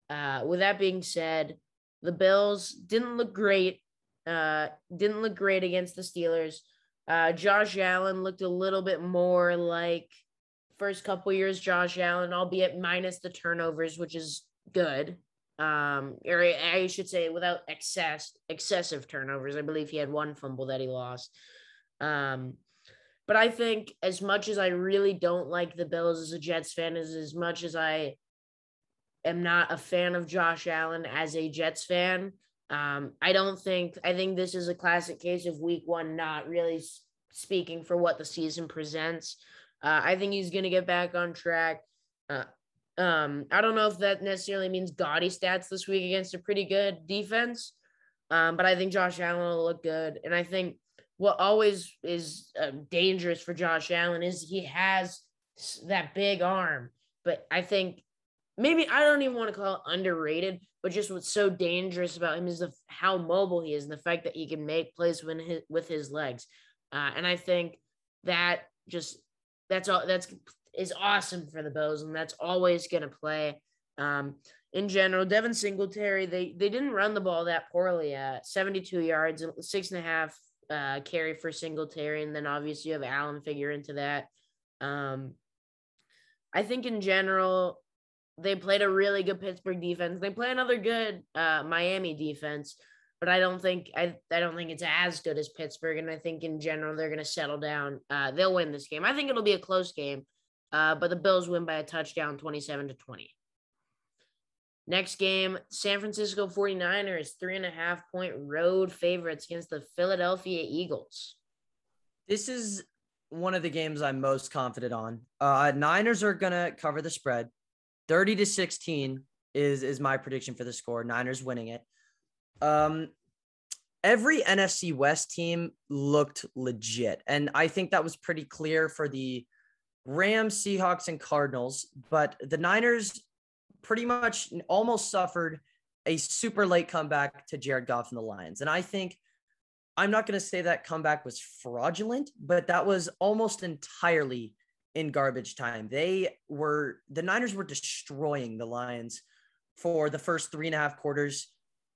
Uh, with that being said, the Bills didn't look great. Uh, didn't look great against the Steelers. Uh, Josh Allen looked a little bit more like first couple years Josh Allen, albeit minus the turnovers, which is good um, or I should say without excess excessive turnovers. I believe he had one fumble that he lost. Um, but I think as much as I really don't like the Bills as a Jets fan, as as much as I am not a fan of Josh Allen as a Jets fan, um, I don't think I think this is a classic case of Week One not really speaking for what the season presents. Uh, I think he's going to get back on track. Uh, um, I don't know if that necessarily means gaudy stats this week against a pretty good defense, um, but I think Josh Allen will look good. And I think what always is uh, dangerous for Josh Allen is he has that big arm. But I think maybe I don't even want to call it underrated, but just what's so dangerous about him is the how mobile he is and the fact that he can make plays when his, with his legs. Uh, and I think that just that's all that's is awesome for the Bills, and that's always going to play. Um, in general, Devin Singletary, they they didn't run the ball that poorly at 72 yards, six and a half uh, carry for Singletary, and then obviously you have Allen figure into that. Um, I think in general, they played a really good Pittsburgh defense. They play another good uh, Miami defense, but I don't think I I don't think it's as good as Pittsburgh. And I think in general they're going to settle down. Uh, they'll win this game. I think it'll be a close game, uh, but the Bills win by a touchdown, twenty-seven to twenty. Next game, San Francisco 49ers, three and a half point road favorites against the Philadelphia Eagles. This is one of the games I'm most confident on. Uh, Niners are going to cover the spread. 30 to 16 is, is my prediction for the score. Niners winning it. Um, every NFC West team looked legit. And I think that was pretty clear for the Rams, Seahawks, and Cardinals. But the Niners pretty much almost suffered a super late comeback to Jared Goff and the Lions. And I think I'm not going to say that comeback was fraudulent, but that was almost entirely in garbage time. They were, the Niners were destroying the Lions for the first three and a half quarters.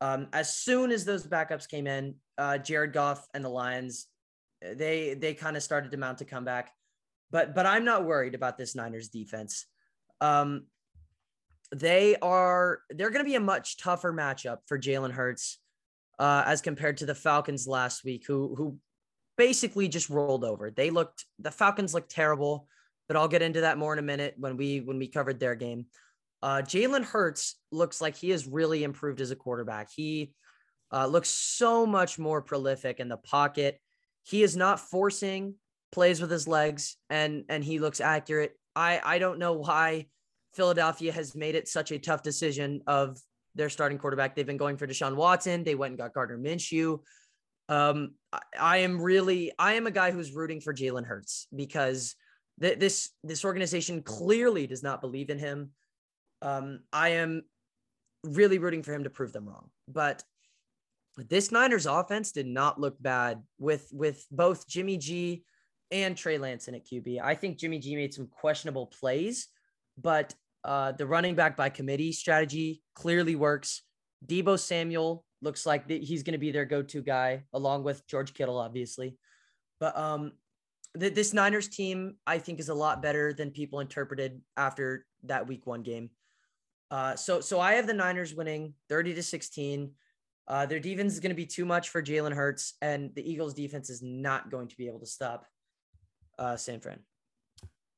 Um, as soon as those backups came in, uh, Jared Goff and the Lions, they they kind of started to mount a comeback. But but I'm not worried about this Niners defense. Um, they are they're going to be a much tougher matchup for Jalen Hurts uh, as compared to the Falcons last week, who who basically just rolled over. They looked the Falcons looked terrible, but I'll get into that more in a minute when we when we covered their game. Uh, Jalen Hurts looks like he has really improved as a quarterback. He uh, looks so much more prolific in the pocket. He is not forcing plays with his legs, and and he looks accurate. I I don't know why Philadelphia has made it such a tough decision of their starting quarterback. They've been going for Deshaun Watson. They went and got Gardner Minshew. Um, I, I, am really, I am a guy who's rooting for Jalen Hurts because th- this this organization clearly does not believe in him. Um, I am really rooting for him to prove them wrong. But this Niners offense did not look bad with with both Jimmy G and Trey Lance in at QB. I think Jimmy G made some questionable plays, but uh, the running back by committee strategy clearly works. Deebo Samuel looks like he's going to be their go-to guy, along with George Kittle, obviously. But um, th- this Niners team, I think, is a lot better than people interpreted after that Week One game. Uh, so, so I have the Niners winning 30 to 16. Uh, their defense is going to be too much for Jalen Hurts, and the Eagles' defense is not going to be able to stop uh, San Fran.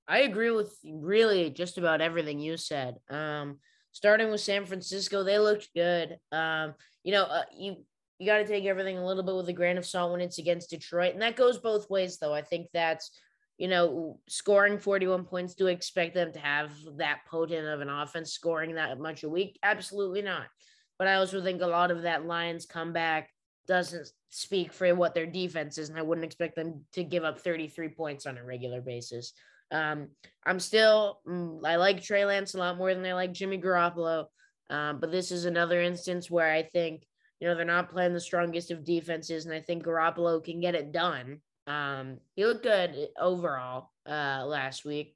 I agree with really just about everything you said. Um, starting with San Francisco, they looked good. Um, you know, uh, you you got to take everything a little bit with a grain of salt when it's against Detroit, and that goes both ways. Though I think that's you know scoring 41 points. Do I expect them to have that potent of an offense scoring that much a week? Absolutely not. But I also think a lot of that Lions comeback doesn't speak for what their defense is, and I wouldn't expect them to give up 33 points on a regular basis. Um, I'm still, mm, I like Trey Lance a lot more than I like Jimmy Garoppolo. Um, but this is another instance where I think, you know, they're not playing the strongest of defenses, and I think Garoppolo can get it done. Um, he looked good overall uh, last week.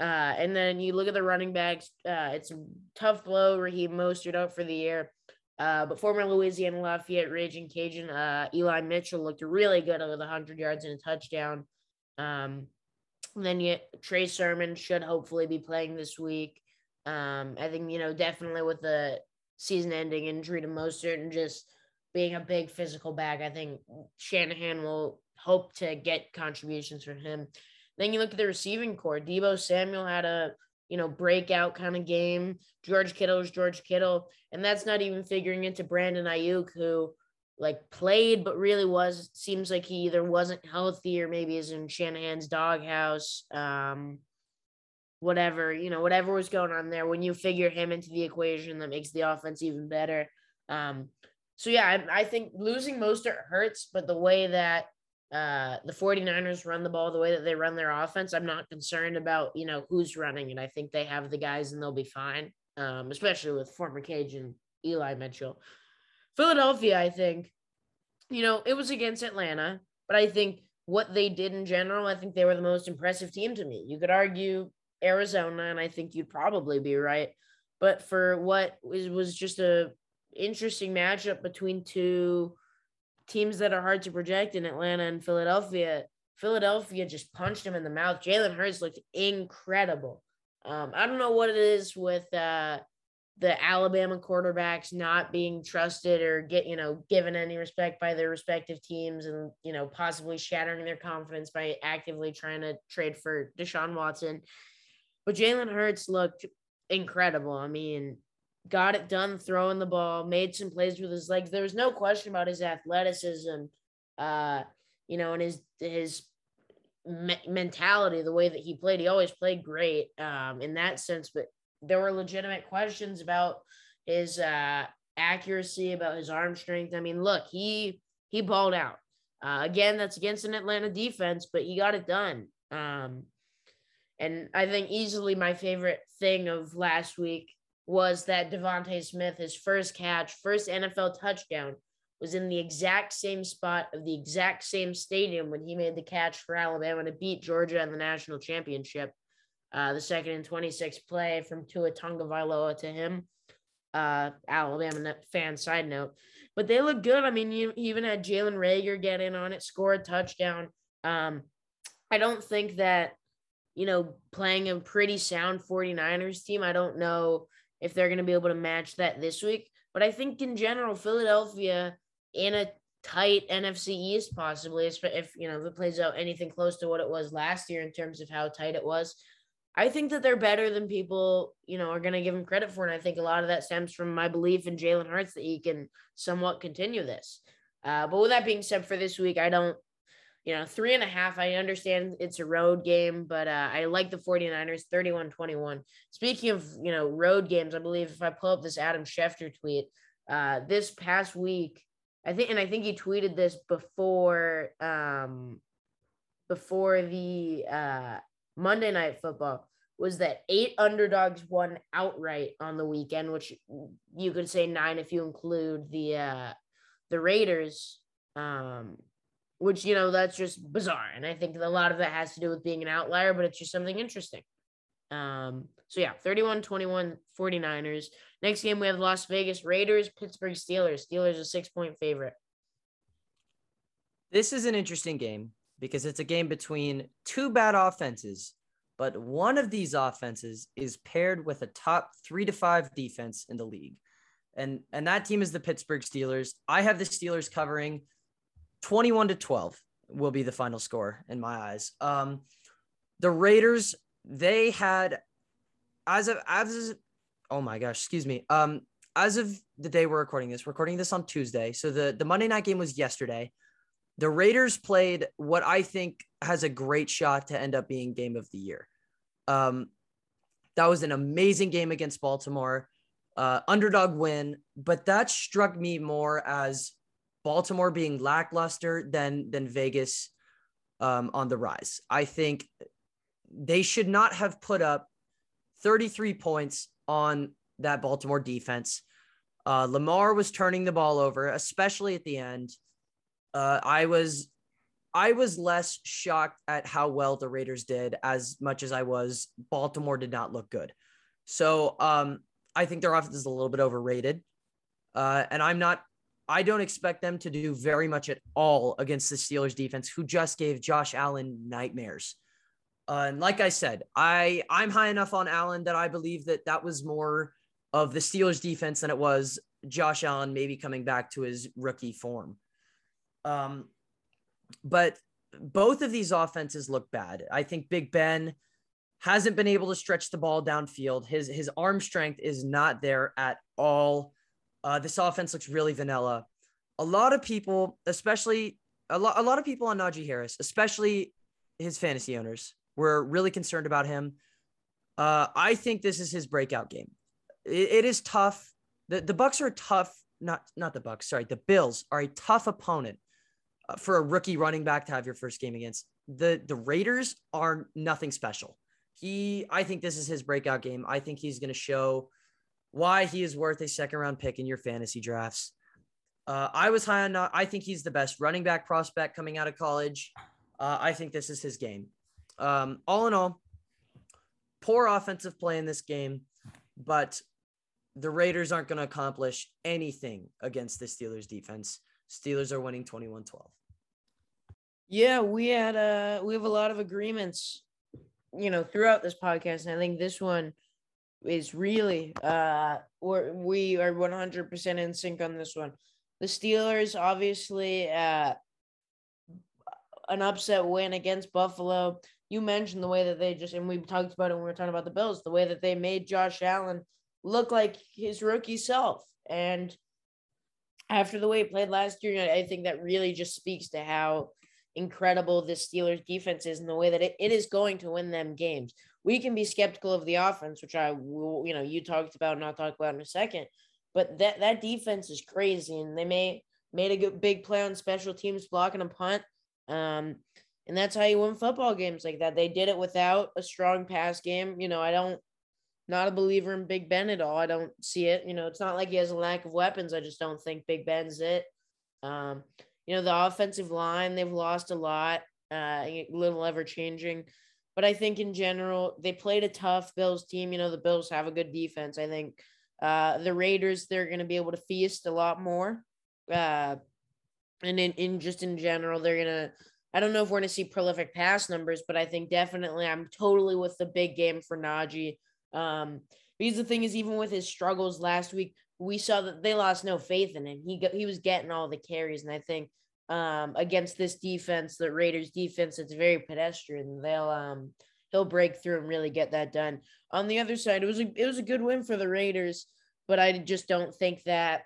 Uh, and then you look at the running backs. Uh, it's a tough blow. Raheem Mostert out for the year. Uh, but former Louisiana Lafayette Raging Cajun uh, Eli Mitchell looked really good with 100 yards and a touchdown. Um, then you Trey Sermon should hopefully be playing this week. Um, I think you know definitely with the season-ending injury to Mostert and just being a big physical back, I think Shanahan will hope to get contributions from him. Then you look at the receiving corps. Deebo Samuel had a you know breakout kind of game. George Kittle is George Kittle, and that's not even figuring into Brandon Aiyuk, who like played, but really was seems like he either wasn't healthy or maybe is in Shanahan's doghouse. Um, whatever you know, whatever was going on there. When you figure him into the equation, that makes the offense even better. Um, so yeah, I, I think losing Mostert hurts, but the way that uh, the 49ers run the ball, the way that they run their offense, I'm not concerned about, you know, who's running. And I think they have the guys and they'll be fine, um, especially with former Cajun Eli Mitchell. Philadelphia, I think, you know, it was against Atlanta, but I think what they did in general, I think they were the most impressive team to me. You could argue Arizona, and I think you'd probably be right. But for what was, just a interesting matchup between two teams that are hard to project in Atlanta and Philadelphia, Philadelphia just punched him in the mouth. Jalen Hurts looked incredible. Um, I don't know what it is with uh, the Alabama quarterbacks not being trusted or get you know given any respect by their respective teams, and you know possibly shattering their confidence by actively trying to trade for Deshaun Watson. But Jalen Hurts looked incredible. I mean, got it done throwing the ball, made some plays with his legs. There was no question about his athleticism, uh, you know, and his his me- mentality, the way that he played. He always played great um, in that sense, but there were legitimate questions about his uh, accuracy, about his arm strength. I mean, look, he he balled out. Uh, again, that's against an Atlanta defense, but he got it done. Um, and I think easily my favorite thing of last week was that DeVonta Smith, his first catch, first NFL touchdown, was in the exact same spot of the exact same stadium when he made the catch for Alabama to beat Georgia in the national championship. Uh, the second and 26 play from Tua Tagovailoa to him. Uh, Alabama fan side note, but they look good. I mean, you even had Jalen Reagor get in on it, score a touchdown. Um, I don't think that, you know, playing a pretty sound 49ers team, I don't know if they're going to be able to match that this week. But I think in general, Philadelphia in a tight NFC East, possibly, if, you know, if it plays out anything close to what it was last year in terms of how tight it was. I think that they're better than people, you know, are going to give them credit for. And I think a lot of that stems from my belief in Jalen Hurts that he can somewhat continue this. Uh, but with that being said, for this week, I don't, you know, three and a half. I understand it's a road game, but uh, I like the 49ers 31 21. Speaking of, you know, road games, I believe if I pull up this Adam Schefter tweet, uh, this past week, I think, and I think he tweeted this before, um, before the uh, Monday Night Football was that eight underdogs won outright on the weekend, which you could say nine if you include the uh, the Raiders, um, which you know that's just bizarre, and I think a lot of that has to do with being an outlier, but it's just something interesting. Um, so yeah, 31-21 49ers. Next game we have Las Vegas Raiders, Pittsburgh Steelers. Steelers a six point favorite. This is an interesting game because it's a game between two bad offenses but one of these offenses is paired with a top three to five defense in the league. And, and that team is the Pittsburgh Steelers. I have the Steelers covering 21 to 12 will be the final score in my eyes. Um, the Raiders, they had as of as of, oh my gosh, excuse me. Um, as of the day we're recording this, recording this on Tuesday. So the, the Monday night game was yesterday. The Raiders played what I think has a great shot to end up being game of the year. Um, that was an amazing game against Baltimore, uh, underdog win, but that struck me more as Baltimore being lackluster than than Vegas um, on the rise. I think they should not have put up 33 points on that Baltimore defense. Uh, Lamar was turning the ball over, especially at the end. Uh, I was I was less shocked at how well the Raiders did as much as I was Baltimore did not look good. So um, I think their offense is a little bit overrated. Uh, and I'm not, I don't expect them to do very much at all against the Steelers defense, who just gave Josh Allen nightmares. Uh, and like I said, I I'm high enough on Allen that I believe that that was more of the Steelers defense than it was Josh Allen maybe coming back to his rookie form. Um, but both of these offenses look bad. I think Big Ben hasn't been able to stretch the ball downfield. His his arm strength is not there at all. Uh, this offense looks really vanilla. A lot of people, especially a lot, a lot of people on Najee Harris, especially his fantasy owners, were really concerned about him. Uh, I think this is his breakout game. it, it is tough. the The Bucs are tough. Not not the Bucks. Sorry, the Bills are a tough opponent uh, for a rookie running back to have your first game against. The the Raiders are nothing special. He I think this is his breakout game. I think he's going to show why he is worth a second round pick in your fantasy drafts. Uh, I was high on. I think he's the best running back prospect coming out of college. Uh, I think this is his game. Um, all in all, poor offensive play in this game, but the Raiders aren't going to accomplish anything against the Steelers defense. Steelers are winning 21 12. Yeah, we had uh we have a lot of agreements, you know, throughout this podcast, and I think this one is really uh we're, we are 100% in sync on this one. The Steelers obviously uh an upset win against Buffalo. You mentioned the way that they just and we talked about it when we were talking about the Bills, the way that they made Josh Allen look like his rookie self. And after the way he played last year, I think that really just speaks to how incredible this Steelers defense is and the way that it, it is going to win them games. We can be skeptical of the offense, which I will, you know, you talked about and I'll talk about in a second. But that that defense is crazy, and they made made a good big play on special teams blocking a punt. Um, and that's how you win football games like that. They did it without a strong pass game. You know, I don't not a believer in Big Ben at all. I don't see it. You know, it's not like he has a lack of weapons. I just don't think Big Ben's it. Um, you know, the offensive line, they've lost a lot, uh, little ever changing. But I think in general, they played a tough Bills team. You know, the Bills have a good defense. I think uh, the Raiders, they're going to be able to feast a lot more. Uh, and in, in just in general, they're going to, I don't know if we're going to see prolific pass numbers, but I think definitely I'm totally with the big game for Najee. Um, because the thing is, even with his struggles last week, we saw that they lost no faith in him. He he was getting all the carries, and I think um, against this defense, the Raiders defense, it's very pedestrian. They'll um, he'll break through and really get that done. On the other side, it was a it was a good win for the Raiders, but I just don't think that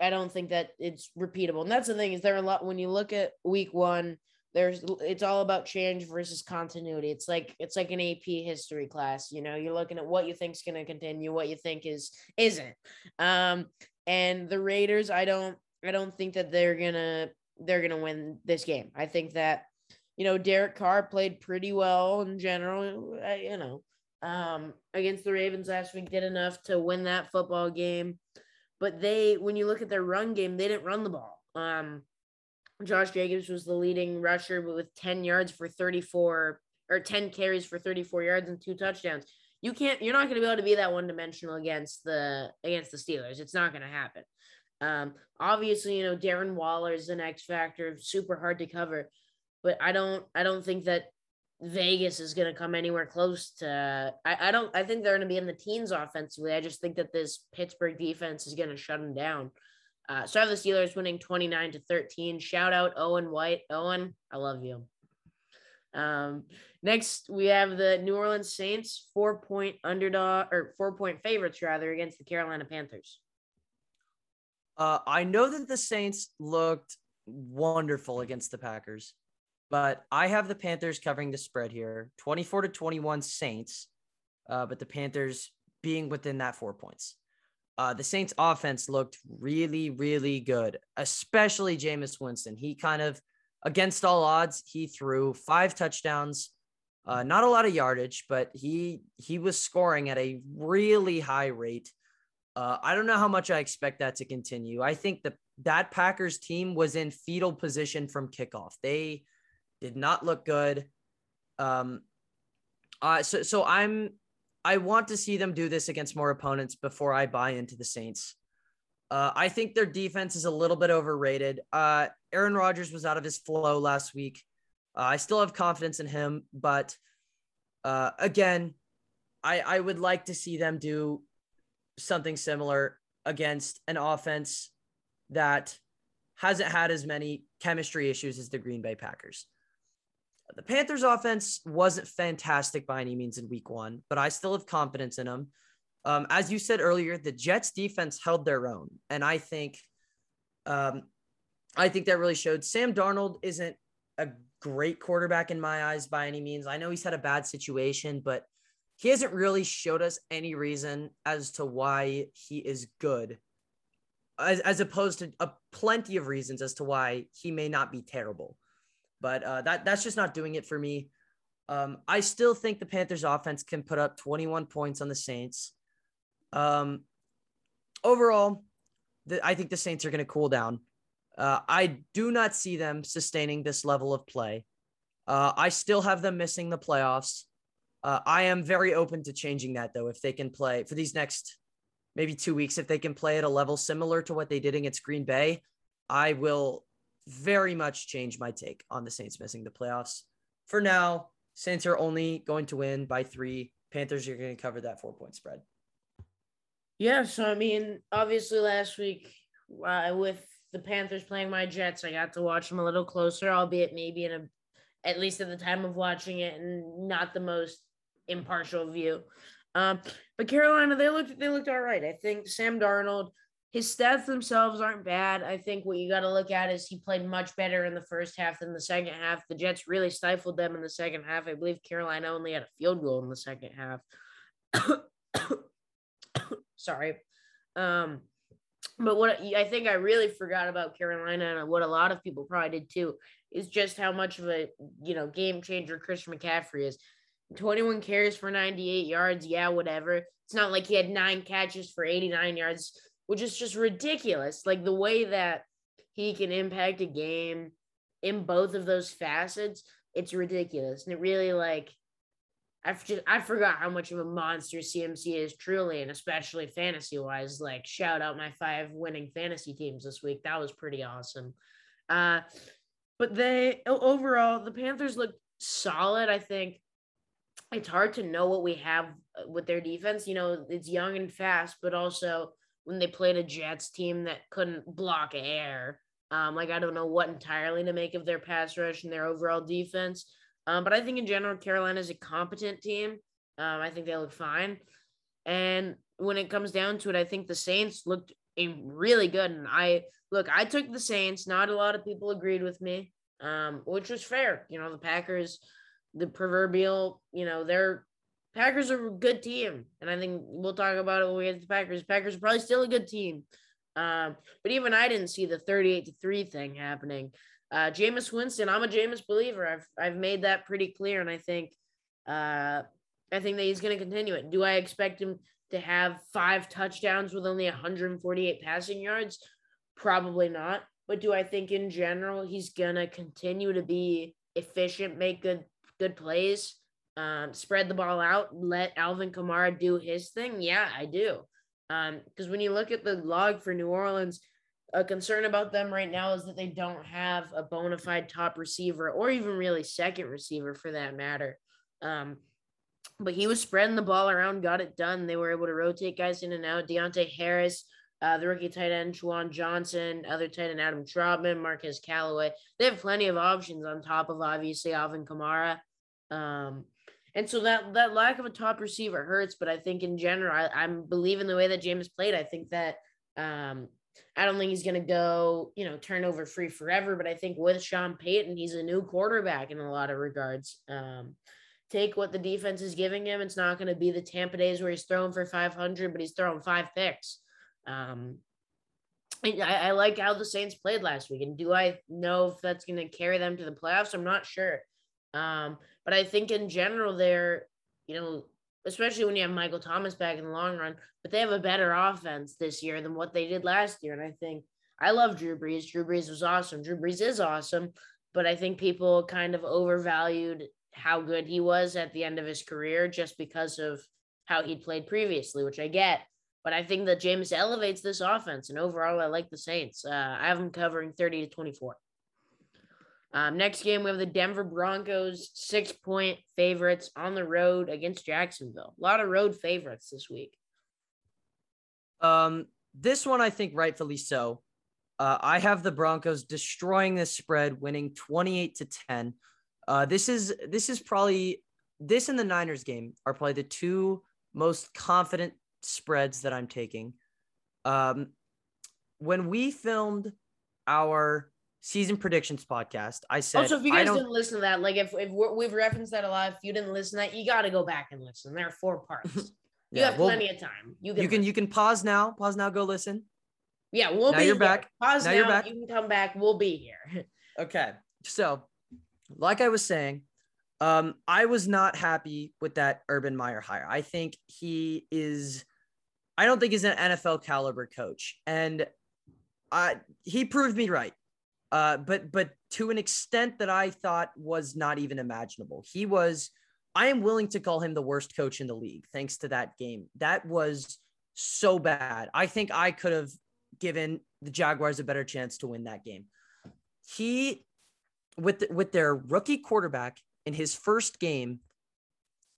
I don't think that it's repeatable. And that's the thing is there a lot when you look at week one, there's it's all about change versus continuity. It's like it's like an AP history class. You know, you're looking at what you think's going to continue, what you think is isn't. Um, and the Raiders, I don't I don't think that they're gonna they're gonna win this game. I think that you know Derek Carr played pretty well in general. You know, um, against the Ravens last week, did enough to win that football game. But they, when you look at their run game, they didn't run the ball. Um, Josh Jacobs was the leading rusher, with 10 yards for 34 or 10 carries for 34 yards and two touchdowns. You can't, you're not going to be able to be that one dimensional against the, against the Steelers. It's not going to happen. Um, obviously, you know, Darren Waller is an X factor, super hard to cover, but I don't, I don't think that Vegas is going to come anywhere close to. I, I don't. I think they're going to be in the teens offensively. I just think that this Pittsburgh defense is going to shut them down. Uh, so I have the Steelers winning 29 to 13. Shout out Owen White. Owen, I love you. Um, next, we have the New Orleans Saints, four point underdog or four point favorites rather against the Carolina Panthers. Uh, I know that the Saints looked wonderful against the Packers, but I have the Panthers covering the spread here 24 to 21 Saints, uh, but the Panthers being within that four points. Uh, the Saints offense looked really, really good, especially Jameis Winston. He kind of, against all odds, he threw five touchdowns, uh, not a lot of yardage, but he he was scoring at a really high rate. Uh, I don't know how much I expect that to continue. I think that that Packers team was in fetal position from kickoff. They did not look good. Um, uh, so so I'm I want to see them do this against more opponents before I buy into the Saints. Uh, I think their defense is a little bit overrated. Uh, Aaron Rodgers was out of his flow last week. Uh, I still have confidence in him, but uh, again, I, I would like to see them do something similar against an offense that hasn't had as many chemistry issues as the Green Bay Packers. The Panthers offense wasn't fantastic by any means in week one, but I still have confidence in them. Um, as you said earlier, the Jets defense held their own. And I think, um, I think that really showed Sam Darnold isn't a great quarterback in my eyes by any means. I know he's had a bad situation, but he hasn't really showed us any reason as to why he is good, as, as opposed to a plenty of reasons as to why he may not be terrible. But uh, that that's just not doing it for me. Um, I still think the Panthers offense can put up 21 points on the Saints. Um, overall, the, I think the Saints are going to cool down. Uh, I do not see them sustaining this level of play. Uh, I still have them missing the playoffs. Uh, I am very open to changing that though. If they can play for these next maybe two weeks, if they can play at a level similar to what they did against Green Bay, I will very much change my take on the Saints missing the playoffs. For now, Saints are only going to win by three. Panthers you're going to cover that four point spread. Yeah, so I mean, obviously last week uh, with the Panthers playing my Jets, I got to watch them a little closer, albeit maybe in a at least at the time of watching it, and not the most impartial view. Um, but Carolina, they looked they looked all right. I think Sam Darnold, his stats themselves aren't bad. I think what you got to look at is he played much better in the first half than the second half. The Jets really stifled them in the second half. I believe Carolina only had a field goal in the second half. Sorry. Um, but what I think I really forgot about Carolina and what a lot of people probably did too is just how much of a you know game changer Christian McCaffrey is. 21 carries for 98 yards, yeah, whatever. It's not like he had nine catches for 89 yards, which is just ridiculous. Like the way that he can impact a game in both of those facets, it's ridiculous. And it really like I just I forgot how much of a monster CMC is truly, and especially fantasy wise. Like shout out my five winning fantasy teams this week. That was pretty awesome. Uh, but they overall the Panthers look solid. I think it's hard to know what we have uh, with their defense. You know, it's young and fast, but also when they played a Jets team that couldn't block air. Um, like I don't know what entirely to make of their pass rush and their overall defense. Um, but I think in general, Carolina is a competent team. Um, I think they look fine. And when it comes down to it, I think the Saints looked really good. And I look, I took the Saints. Not a lot of people agreed with me, um, which was fair. You know, the Packers, the proverbial, you know, they're Packers are a good team. And I think we'll talk about it when we get to the Packers. Packers are probably still a good team. Um, but even I didn't see the 38 to 3 thing happening. Uh, Jameis Winston, I'm a Jameis believer. I've I've made that pretty clear, and I think uh, I think that he's going to continue it. Do I expect him to have five touchdowns with only 148 passing yards? Probably not. But do I think in general he's going to continue to be efficient, make good good plays, um, spread the ball out, let Alvin Kamara do his thing? Yeah, I do. Because um, when you look at the log for New Orleans, a concern about them right now is that they don't have a bona fide top receiver or even really second receiver for that matter. Um, but he was spreading the ball around, got it done. They were able to rotate guys in and out. Deonte Harris, uh, the rookie tight end, Juwan Johnson, other tight end, Adam Trautman, Marquez Callaway. They have plenty of options on top of obviously Alvin Kamara. Um, and so that that lack of a top receiver hurts, but I think in general, I, I'm believing the way that Jameis played. I think that um, I don't think he's going to go, you know, turnover free forever. But I think with Sean Payton, he's a new quarterback in a lot of regards. Um, take what the defense is giving him. It's not going to be the Tampa days where he's throwing for 500, but he's throwing five picks. Um, I, I like how the Saints played last week. And do I know if that's going to carry them to the playoffs? I'm not sure. Um, but I think in general, they're, you know, especially when you have Michael Thomas back in the long run. But they have a better offense this year than what they did last year. And I think I love Drew Brees. Drew Brees was awesome. Drew Brees is awesome. But I think people kind of overvalued how good he was at the end of his career just because of how he'd played previously, which I get. But I think that Jameis elevates this offense. And overall, I like the Saints. Uh, I have them covering 30 to 24. Um, next game, we have the Denver Broncos, six point favorites on the road against Jacksonville. A lot of road favorites this week. Um, this one, I think, rightfully so. Uh, I have the Broncos destroying this spread, winning 28 to 10. Uh, this is this is probably this and the Niners game are probably the two most confident spreads that I'm taking. Um, when we filmed our season predictions podcast. I said, also, if you guys didn't listen to that, like if, if we've referenced that a lot, if you didn't listen to that, you got to go back and listen. There are four parts. You yeah, have well, plenty of time. You can, you can, you can pause now. Pause now. Go listen. Yeah, we'll now be you're here. back. Pause now, now. You're back. You can come back. We'll be here. okay. So, like I was saying, um, I was not happy with that Urban Meyer hire. I think he is I don't think he's an NFL caliber coach, and uh, he proved me right. Uh, but but to an extent that I thought was not even imaginable. He was. I am willing to call him the worst coach in the league, thanks to that game. That was so bad. I think I could have given the Jaguars a better chance to win that game. He, with the, with their rookie quarterback in his first game,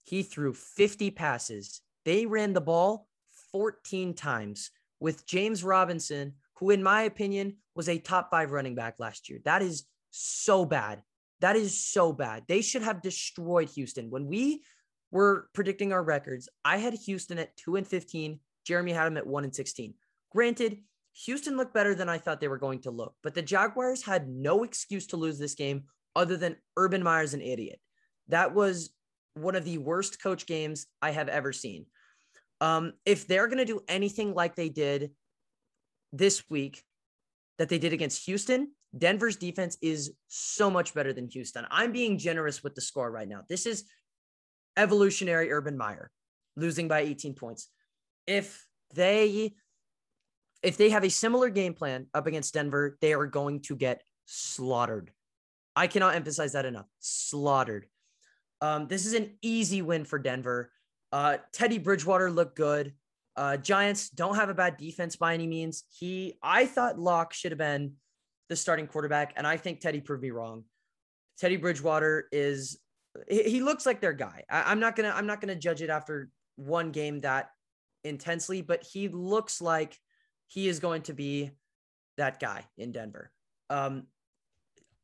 he threw 50 passes. They ran the ball 14 times with James Robinson, who, in my opinion, was a top five running back last year. That is so bad. That is so bad. They should have destroyed Houston. When we were predicting our records, I had Houston at 2 and 15. Jeremy had them at 1 and 16. Granted, Houston looked better than I thought they were going to look, but the Jaguars had no excuse to lose this game other than Urban Meyer's an idiot. That was one of the worst coach games I have ever seen. Um, if they're going to do anything like they did this week, that they did against Houston, Denver's defense is so much better than Houston. I'm being generous with the score right now. This is evolutionary Urban Meyer losing by 18 points. If they if they have a similar game plan up against Denver, they are going to get slaughtered. I cannot emphasize that enough. Slaughtered. Um, this is an easy win for Denver. Uh, Teddy Bridgewater looked good. Uh, Giants don't have a bad defense by any means. He, I thought Lock should have been the starting quarterback, and I think Teddy proved me wrong. Teddy Bridgewater is he, he looks like their guy. I, I'm not gonna I'm not gonna judge it after one game that intensely, but he looks like he is going to be that guy in Denver. Um,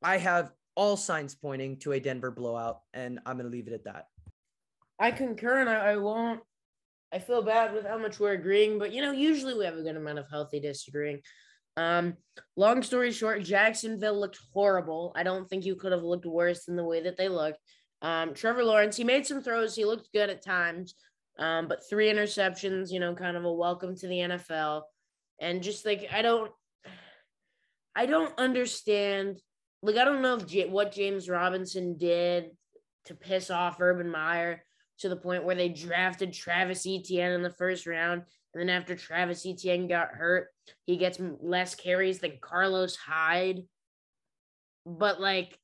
I have all signs pointing to a Denver blowout, and I'm going to leave it at that. I concur, and I, I won't. I feel bad with how much we're agreeing, but you know, usually we have a good amount of healthy disagreeing. Um, long story short, Jacksonville looked horrible. I don't think you could have looked worse than the way that they looked. Um, Trevor Lawrence, he made some throws. He looked good at times, um, but three interceptions, you know, kind of a welcome to the NFL and just like I don't I don't understand like I don't know if J- what James Robinson did to piss off Urban Meyer to the point where they drafted Travis Etienne in the first round and then after Travis Etienne got hurt he gets less carries than Carlos Hyde but like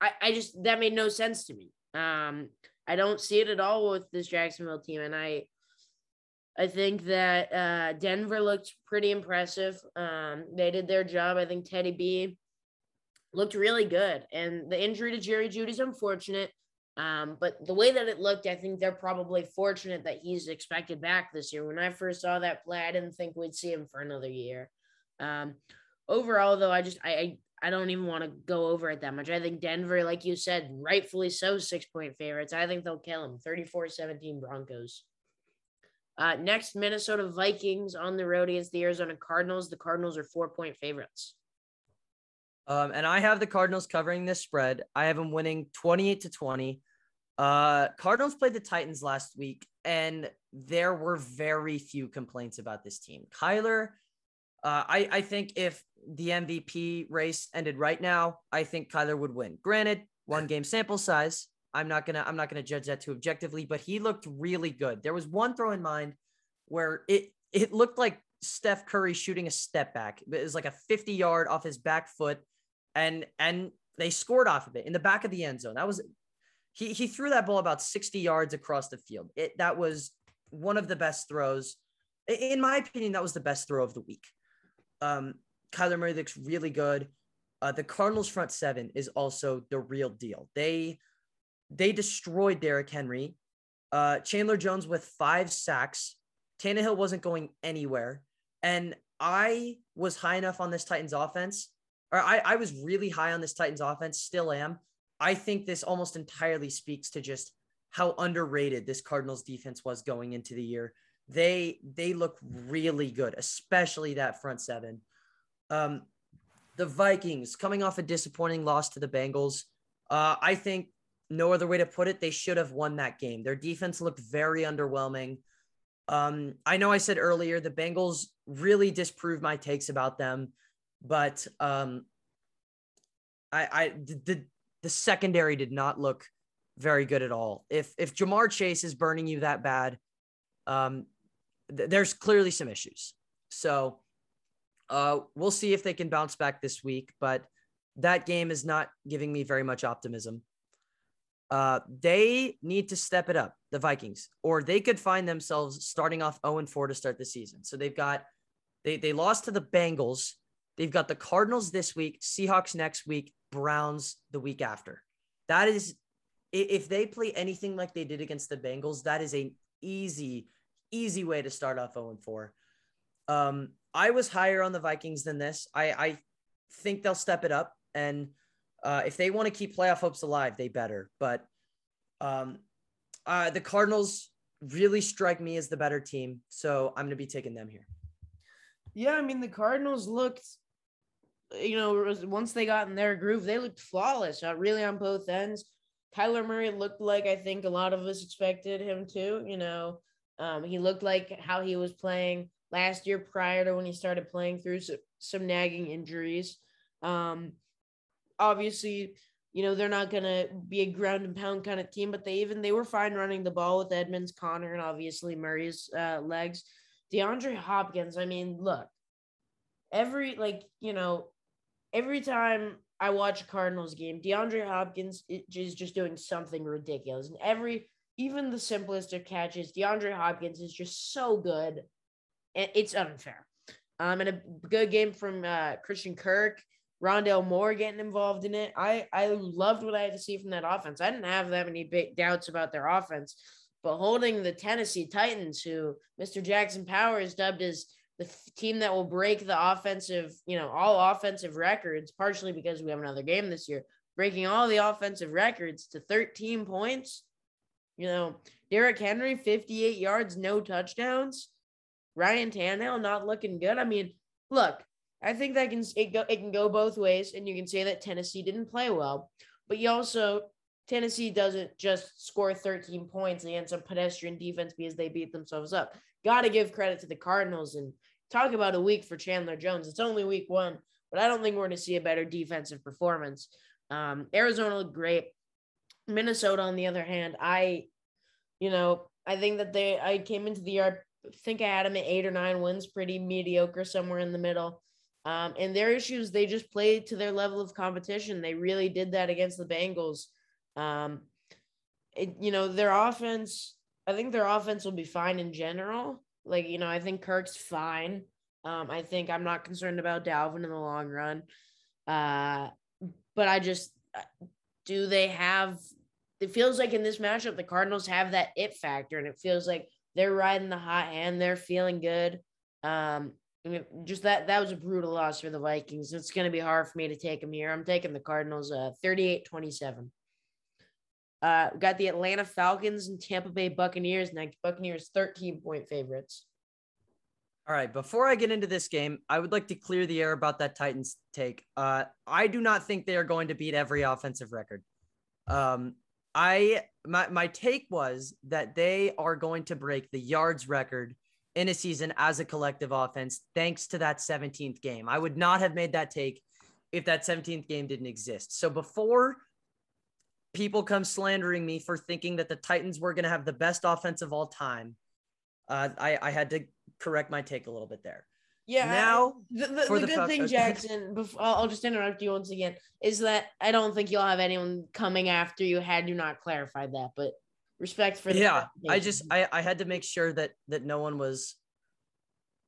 I I just that made no sense to me um I don't see it at all with this Jacksonville team and I I think that uh, Denver looked pretty impressive. Um, they did their job. I think Teddy B looked really good. And the injury to Jerry Jeudy is unfortunate. Um, but the way that it looked, I think they're probably fortunate that he's expected back this year. When I first saw that play, I didn't think we'd see him for another year. Um, overall, though, I just I, I I don't even want to go over it that much. I think Denver, like you said, rightfully so, six point favorites. I think they'll kill them 34 17 Broncos. Uh, next, Minnesota Vikings on the road against the Arizona Cardinals. The Cardinals are four point favorites. Um, and I have the Cardinals covering this spread. I have them winning 28 to 20. Uh, Cardinals played the Titans last week, and there were very few complaints about this team. Kyler, uh, I, I think if the MVP race ended right now, I think Kyler would win. Granted, one game sample size, I'm not gonna I'm not gonna judge that too objectively, but he looked really good. There was one throw in mind where it it looked like Steph Curry shooting a step back. It was like a 50 yard off his back foot, and and they scored off of it in the back of the end zone. That was he he threw that ball about 60 yards across the field. It that was one of the best throws. In my opinion, that was the best throw of the week. Um, Kyler Murray looks really good. Uh, the Cardinals front seven is also the real deal. They they destroyed Derrick Henry. Uh, Chandler Jones with five sacks. Tannehill wasn't going anywhere. And I was high enough on this Titans offense, or I, I was really high on this Titans offense, still am. I think this almost entirely speaks to just how underrated this Cardinals defense was going into the year. They they look really good, especially that front seven. Um, the Vikings coming off a disappointing loss to the Bengals. Uh, I think no other way to put it. They should have won that game. Their defense looked very underwhelming. Um, I know I said earlier the Bengals really disproved my takes about them, but um, I, I the the secondary did not look very good at all. If if Ja'Marr Chase is burning you that bad, um, th- there's clearly some issues. So uh, we'll see if they can bounce back this week, but that game is not giving me very much optimism. Uh, they need to step it up, the Vikings, or they could find themselves starting off 0 4 to start the season. So they've got, they, they lost to the Bengals. They've got the Cardinals this week, Seahawks next week, Browns the week after. That is, if they play anything like they did against the Bengals, that is an easy, easy way to start off 0 4. Um, I was higher on the Vikings than this. I, I think they'll step it up. And uh, if they want to keep playoff hopes alive, they better. But um, uh, the Cardinals really strike me as the better team. So I'm going to be taking them here. Yeah, I mean, the Cardinals looked, you know, once they got in their groove, they looked flawless, uh, really on both ends. Kyler Murray looked like I think a lot of us expected him to. You know, um, he looked like how he was playing last year prior to when he started playing through some, some nagging injuries. Um, obviously, you know, they're not going to be a ground and pound kind of team, but they even, they were fine running the ball with Edmonds, Connor, and obviously Murray's uh, legs. DeAndre Hopkins, I mean, look, every, like, you know, every time I watch a Cardinals game, DeAndre Hopkins is just doing something ridiculous. And every, even the simplest of catches, DeAndre Hopkins is just so good. It's unfair. Um, and a good game from uh, Christian Kirk. Rondale Moore getting involved in it. I I loved what I had to see from that offense. I didn't have that many big doubts about their offense, but holding the Tennessee Titans, who Mr. Jackson Power Powers dubbed as the team that will break the offensive, you know, all offensive records, partially because we have another game this year, breaking all the offensive records to 13 points. You know, Derrick Henry, 58 yards, no touchdowns. Ryan Tannehill not looking good. I mean, look, I think that can it go it can go both ways, and you can say that Tennessee didn't play well, but you also Tennessee doesn't just score 13 points against a pedestrian defense because they beat themselves up. Got to give credit to the Cardinals and talk about a week for Chandler Jones. It's only week one, but I don't think we're going to see a better defensive performance. Um, Arizona looked great. Minnesota, on the other hand, I, you know, I think that they I came into the yard. think I had them at eight or nine wins, pretty mediocre, somewhere in the middle. Um, and their issues, they just played to their level of competition. They really did that against the Bengals. Um, it, you know, their offense, I think their offense will be fine in general. Like, you know, I think Kirk's fine. Um, I think I'm not concerned about Dalvin in the long run. Uh, but I just, uh, do they have, it feels like in this matchup, the Cardinals have that it factor, and it feels like they're riding the hot hand. They're feeling good. Um, I mean, just that that was a brutal loss for the Vikings. It's going to be hard for me to take them here. I'm taking the Cardinals uh 38-27. Uh got the Atlanta Falcons and Tampa Bay Buccaneers next. Buccaneers 13 point favorites. All right, before I get into this game, I would like to clear the air about that Titans take. Uh I do not think they are going to beat every offensive record. Um I my my take was that they are going to break the yards record in a season as a collective offense, thanks to that 17th game. I would not have made that take if that 17th game didn't exist. So before people come slandering me for thinking that the Titans were going to have the best offense of all time, uh, I, I had to correct my take a little bit there. Yeah. Now, the, the, the, the good thing, Jackson, before, I'll just interrupt you once again, is that I don't think you'll have anyone coming after you had you not clarified that. But respect for the yeah i just I, I had to make sure that that no one was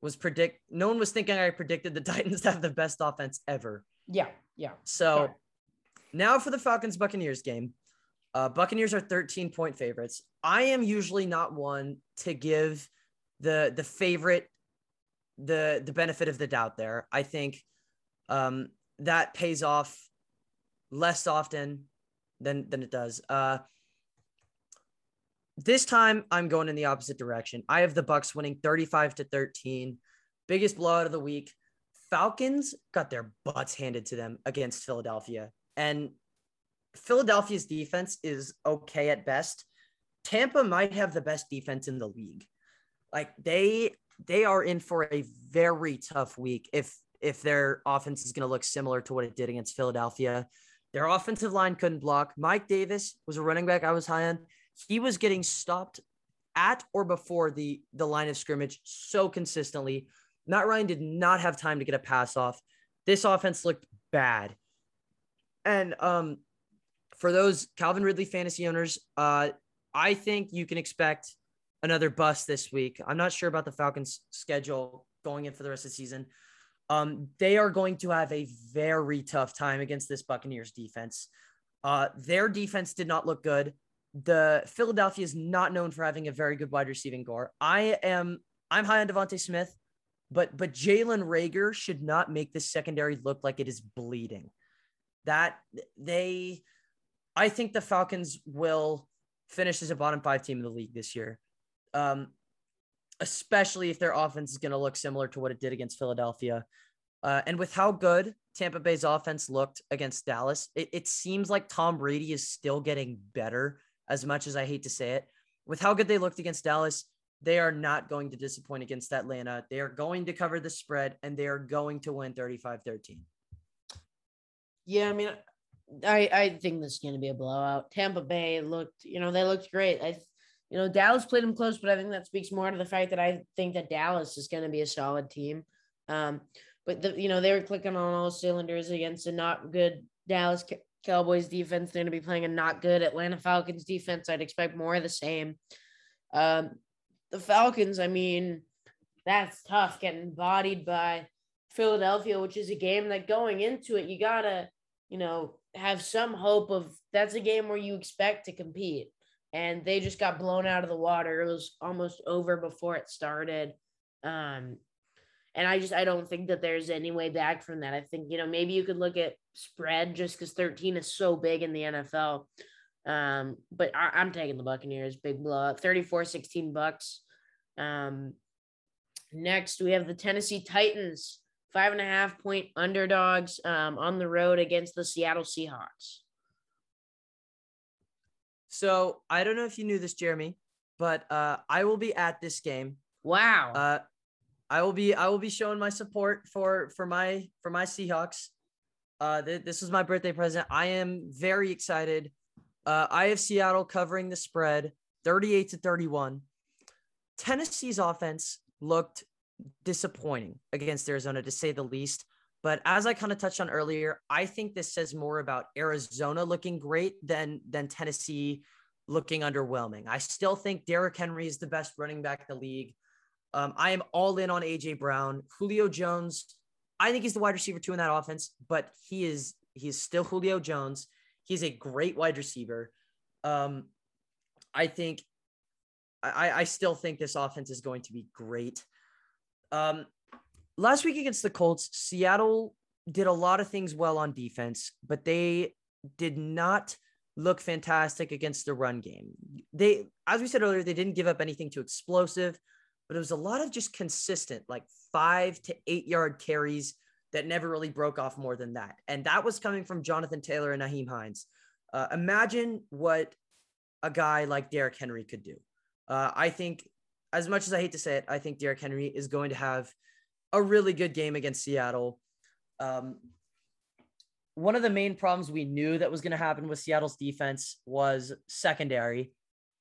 was predict no one was thinking i predicted the titans to have the best offense ever yeah yeah so. Now for the falcons buccaneers game uh buccaneers are 13 point favorites i am usually not one to give the the favorite the the benefit of the doubt there i think um that pays off less often than than it does uh this time I'm going in the opposite direction. I have the Bucks winning 35 to 13. Biggest blowout of the week. Falcons got their butts handed to them against Philadelphia. And Philadelphia's defense is okay at best. Tampa might have the best defense in the league. Like they they are in for a very tough week if if their offense is going to look similar to what it did against Philadelphia. Their offensive line couldn't block. Mike Davis was a running back I was high on he was getting stopped at or before the the line of scrimmage so consistently. Matt Ryan did not have time to get a pass off. This offense looked bad. And um for those Calvin Ridley fantasy owners, uh I think you can expect another bust this week. I'm not sure about the Falcons schedule going in for the rest of the season. Um, they are going to have a very tough time against this Buccaneers defense. Uh, their defense did not look good. The Philadelphia is not known for having a very good wide receiving corps. I am I'm high on DeVonta Smith, but but Jalen Reagor should not make this secondary look like it is bleeding. That they, I think the Falcons will finish as a bottom five team in the league this year. Um, especially if their offense is going to look similar to what it did against Philadelphia. Uh, and with how good Tampa Bay's offense looked against Dallas, it, it seems like Tom Brady is still getting better, as much as I hate to say it. With how good they looked against Dallas, they are not going to disappoint against Atlanta. They are going to cover the spread and they are going to win 35 13. Yeah, I mean, I, I think this is going to be a blowout. Tampa Bay looked, you know, they looked great. I you know, Dallas played them close, but I think that speaks more to the fact that I think that Dallas is going to be a solid team. Um, but the, you know, they were clicking on all cylinders against a not good Dallas Cowboys defense. They're going to be playing a not good Atlanta Falcons defense. I'd expect more of the same. Um, the Falcons, I mean, that's tough getting bodied by Philadelphia, which is a game that going into it, you gotta, you know, have some hope of that's a game where you expect to compete and they just got blown out of the water. It was almost over before it started. Um, and I just I don't think that there's any way back from that. I think you know maybe you could look at spread just because 13 is so big in the NFL. Um, but I, am taking the Buccaneers big blowout 34 16 bucks. Um, next we have the Tennessee Titans five and a half point underdogs um, on the road against the Seattle Seahawks. So I don't know if you knew this, Jeremy, but uh, I will be at this game. Wow. Uh, I will be I will be showing my support for for my for my Seahawks. Uh, th- this was my birthday present. I am very excited. Uh, I have Seattle covering the spread, thirty-eight to thirty-one. Tennessee's offense looked disappointing against Arizona, to say the least. But as I kind of touched on earlier, I think this says more about Arizona looking great than than Tennessee looking underwhelming. I still think Derrick Henry is the best running back in the league. Um, I am all in on AJ Brown, Julio Jones. I think he's the wide receiver two in that offense, but he is he's still Julio Jones. He's a great wide receiver. Um, I think I, I still think this offense is going to be great. Um, last week against the Colts, Seattle did a lot of things well on defense, but they did not look fantastic against the run game. They, as we said earlier, they didn't give up anything too explosive, but it was a lot of just consistent, like five to eight yard carries that never really broke off more than that. And that was coming from Jonathan Taylor and Nyheim Hines. Uh, imagine what a guy like Derrick Henry could do. Uh, I think, as much as I hate to say it, I think Derrick Henry is going to have a really good game against Seattle. Um, one of the main problems we knew that was going to happen with Seattle's defense was secondary,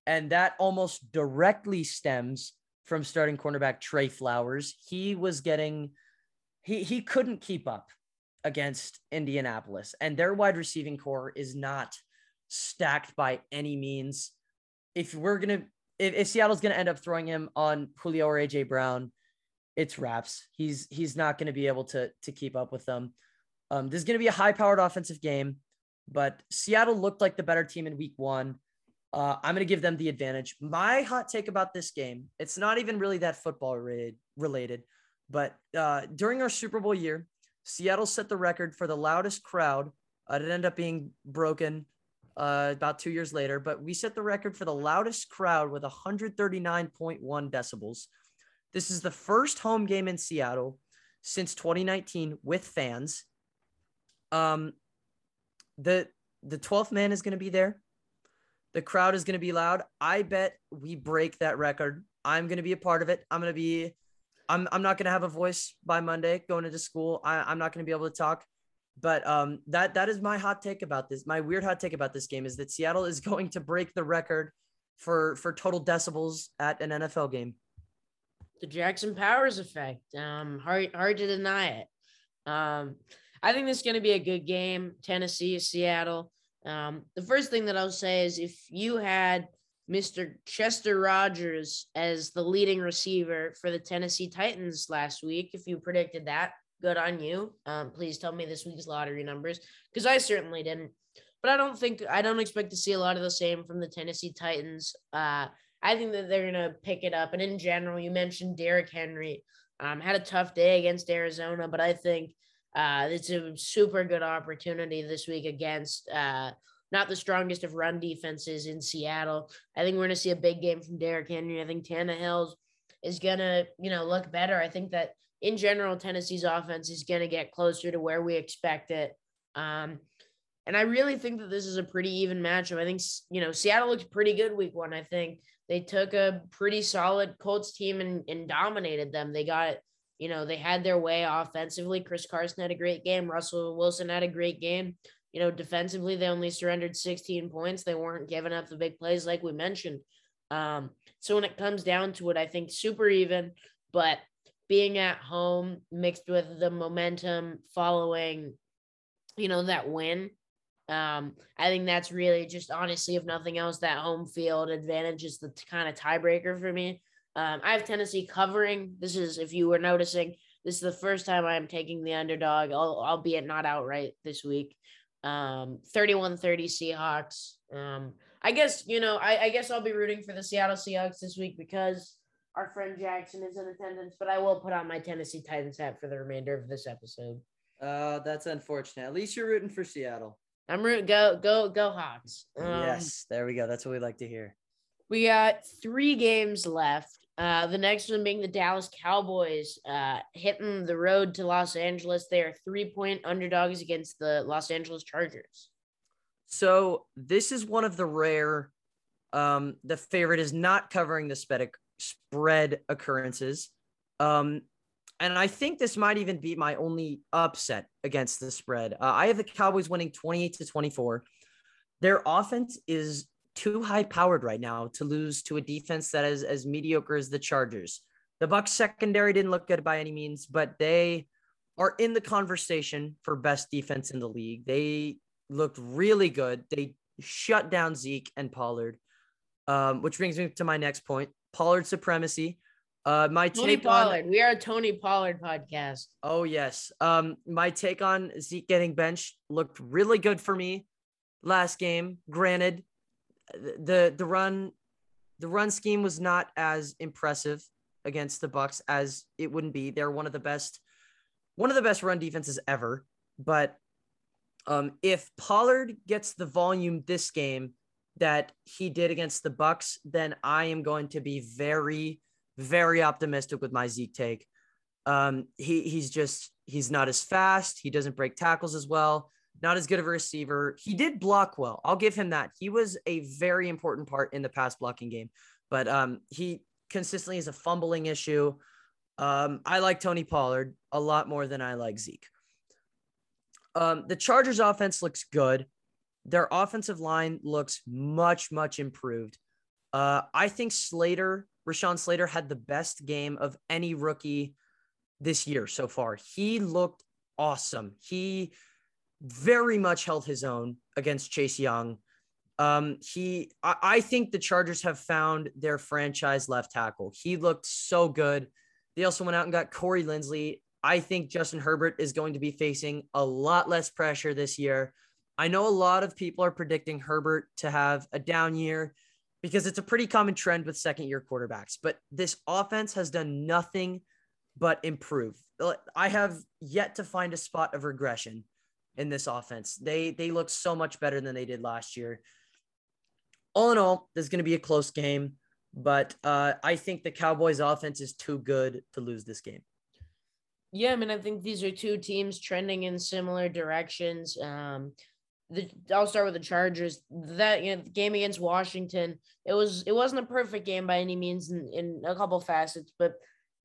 and that almost directly stems from starting cornerback Tre Flowers. He was getting he he couldn't keep up against Indianapolis, and their wide receiving corps is not stacked by any means. If we're gonna if, if Seattle's gonna end up throwing him on Julio or AJ Brown, it's wraps. He's he's not going to be able to to keep up with them. Um, this is going to be a high powered offensive game, but Seattle looked like the better team in week one. Uh, I'm going to give them the advantage. My hot take about this game, it's not even really that football related, related but uh, during our Super Bowl year, Seattle set the record for the loudest crowd. Uh, it ended up being broken uh, about two years later, but we set the record for the loudest crowd with 139.1 decibels. This is the first home game in Seattle since 2019 with fans. Um, the the 12th man is going to be there. The crowd is going to be loud. I bet we break that record. I'm going to be a part of it. I'm going to be. I'm I'm not going to have a voice by Monday going into school. I, I'm not going to be able to talk. But um, that that is my hot take about this. My weird hot take about this game is that Seattle is going to break the record for for total decibels at an NFL game. The Jackson Powers effect. Um, hard hard to deny it. Um, I think this is going to be a good game. Tennessee, Seattle. Um, the first thing that I'll say is if you had Mr. Chester Rogers as the leading receiver for the Tennessee Titans last week, if you predicted that, good on you. Um, please tell me this week's lottery numbers because I certainly didn't. But I don't think I don't expect to see a lot of the same from the Tennessee Titans. Uh, I think that they're gonna pick it up. And in general, you mentioned Derrick Henry. Um, had a tough day against Arizona, but I think uh, it's a super good opportunity this week against uh, not the strongest of run defenses in Seattle. I think we're to see a big game from Derrick Henry. I think Tannehill is to, you know, look better. I think that in general, Tennessee's offense is going to get closer to where we expect it. Um, and I really think that this is a pretty even matchup. I think, you know, Seattle looks pretty good week one. I think they took a pretty solid Colts team and, and dominated them. They got, you know, they had their way offensively. Chris Carson had a great game. Russell Wilson had a great game. You know, defensively, they only surrendered 16 points. They weren't giving up the big plays like we mentioned. Um, so when it comes down to it, I think super even, but being at home mixed with the momentum following, you know, that win. Um, I think that's really just honestly, if nothing else, that home field advantage is the t- kind of tiebreaker for me. Um, I have Tennessee covering. This is, if you were noticing, this is the first time I am taking the underdog, albeit not outright this week um 31 30 Seahawks. Um, I guess, you know, I, I guess I'll be rooting for the Seattle Seahawks this week because our friend Jackson is in attendance, but I will put on my Tennessee Titans hat for the remainder of this episode. Uh, that's unfortunate. At least you're rooting for Seattle. I'm rooting. Go, go, go, Hawks. Um, yes, there we go. That's what we like to hear. We got three games left. Uh, the next one being the Dallas Cowboys uh, hitting the road to Los Angeles. They are three point underdogs against the Los Angeles Chargers. So this is one of the rare. Um, the favorite is not covering the spread spread occurrences. Um, and I think this might even be my only upset against the spread. Uh, I have the Cowboys winning 28 to 24. Their offense is too high powered right now to lose to a defense that is as mediocre as the Chargers. The Bucks secondary didn't look good by any means, but they are in the conversation for best defense in the league. They looked really good. They shut down Zeke and Pollard, um, which brings me to my next point: Pollard supremacy. Uh, my Tony take Pollard. On, we are a Tony Pollard podcast. Oh yes. Um, my take on Zeke getting benched looked really good for me last game. Granted, the the run the run scheme was not as impressive against the Bucks as it wouldn't be. They're one of the best one of the best run defenses ever. But um, if Pollard gets the volume this game that he did against the Bucks, then I am going to be very, very optimistic with my Zeke take. Um, he he's just he's not as fast. He doesn't break tackles as well not as good of a receiver. He did block well. I'll give him that. He was a very important part in the pass blocking game, but um, he consistently is a fumbling issue. Um, I like Tony Pollard a lot more than I like Zeke. Um, the Chargers offense looks good. Their offensive line looks much, much improved. Uh, I think Slater, Rashawn Slater, had the best game of any rookie this year so far. He looked awesome. He very much held his own against Chase Young. Um, he, I, I think the Chargers have found their franchise left tackle. He looked so good. They also went out and got Corey Linsley. I think Justin Herbert is going to be facing a lot less pressure this year. I know a lot of people are predicting Herbert to have a down year because it's a pretty common trend with second year quarterbacks, but this offense has done nothing but improve. I have yet to find a spot of regression in this offense. They they look so much better than they did last year. All in all, this is going to be a close game, but uh, I think the Cowboys' offense is too good to lose this game. Yeah, I mean, I think these are two teams trending in similar directions. Um, the I'll start with the Chargers. That you know, game against Washington, it was it wasn't a perfect game by any means in, in a couple facets, but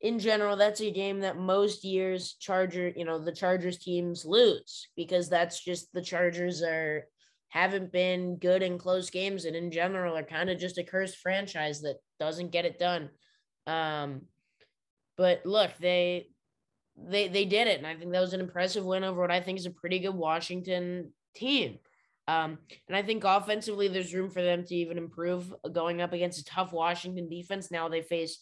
in general, that's a game that most years Charger, you know, the Chargers teams lose because that's just the Chargers are haven't been good in close games and in general are kind of just a cursed franchise that doesn't get it done. Um, but look, they they they did it, and I think that was an impressive win over what I think is a pretty good Washington team. Um, and I think offensively, there's room for them to even improve going up against a tough Washington defense. Now they face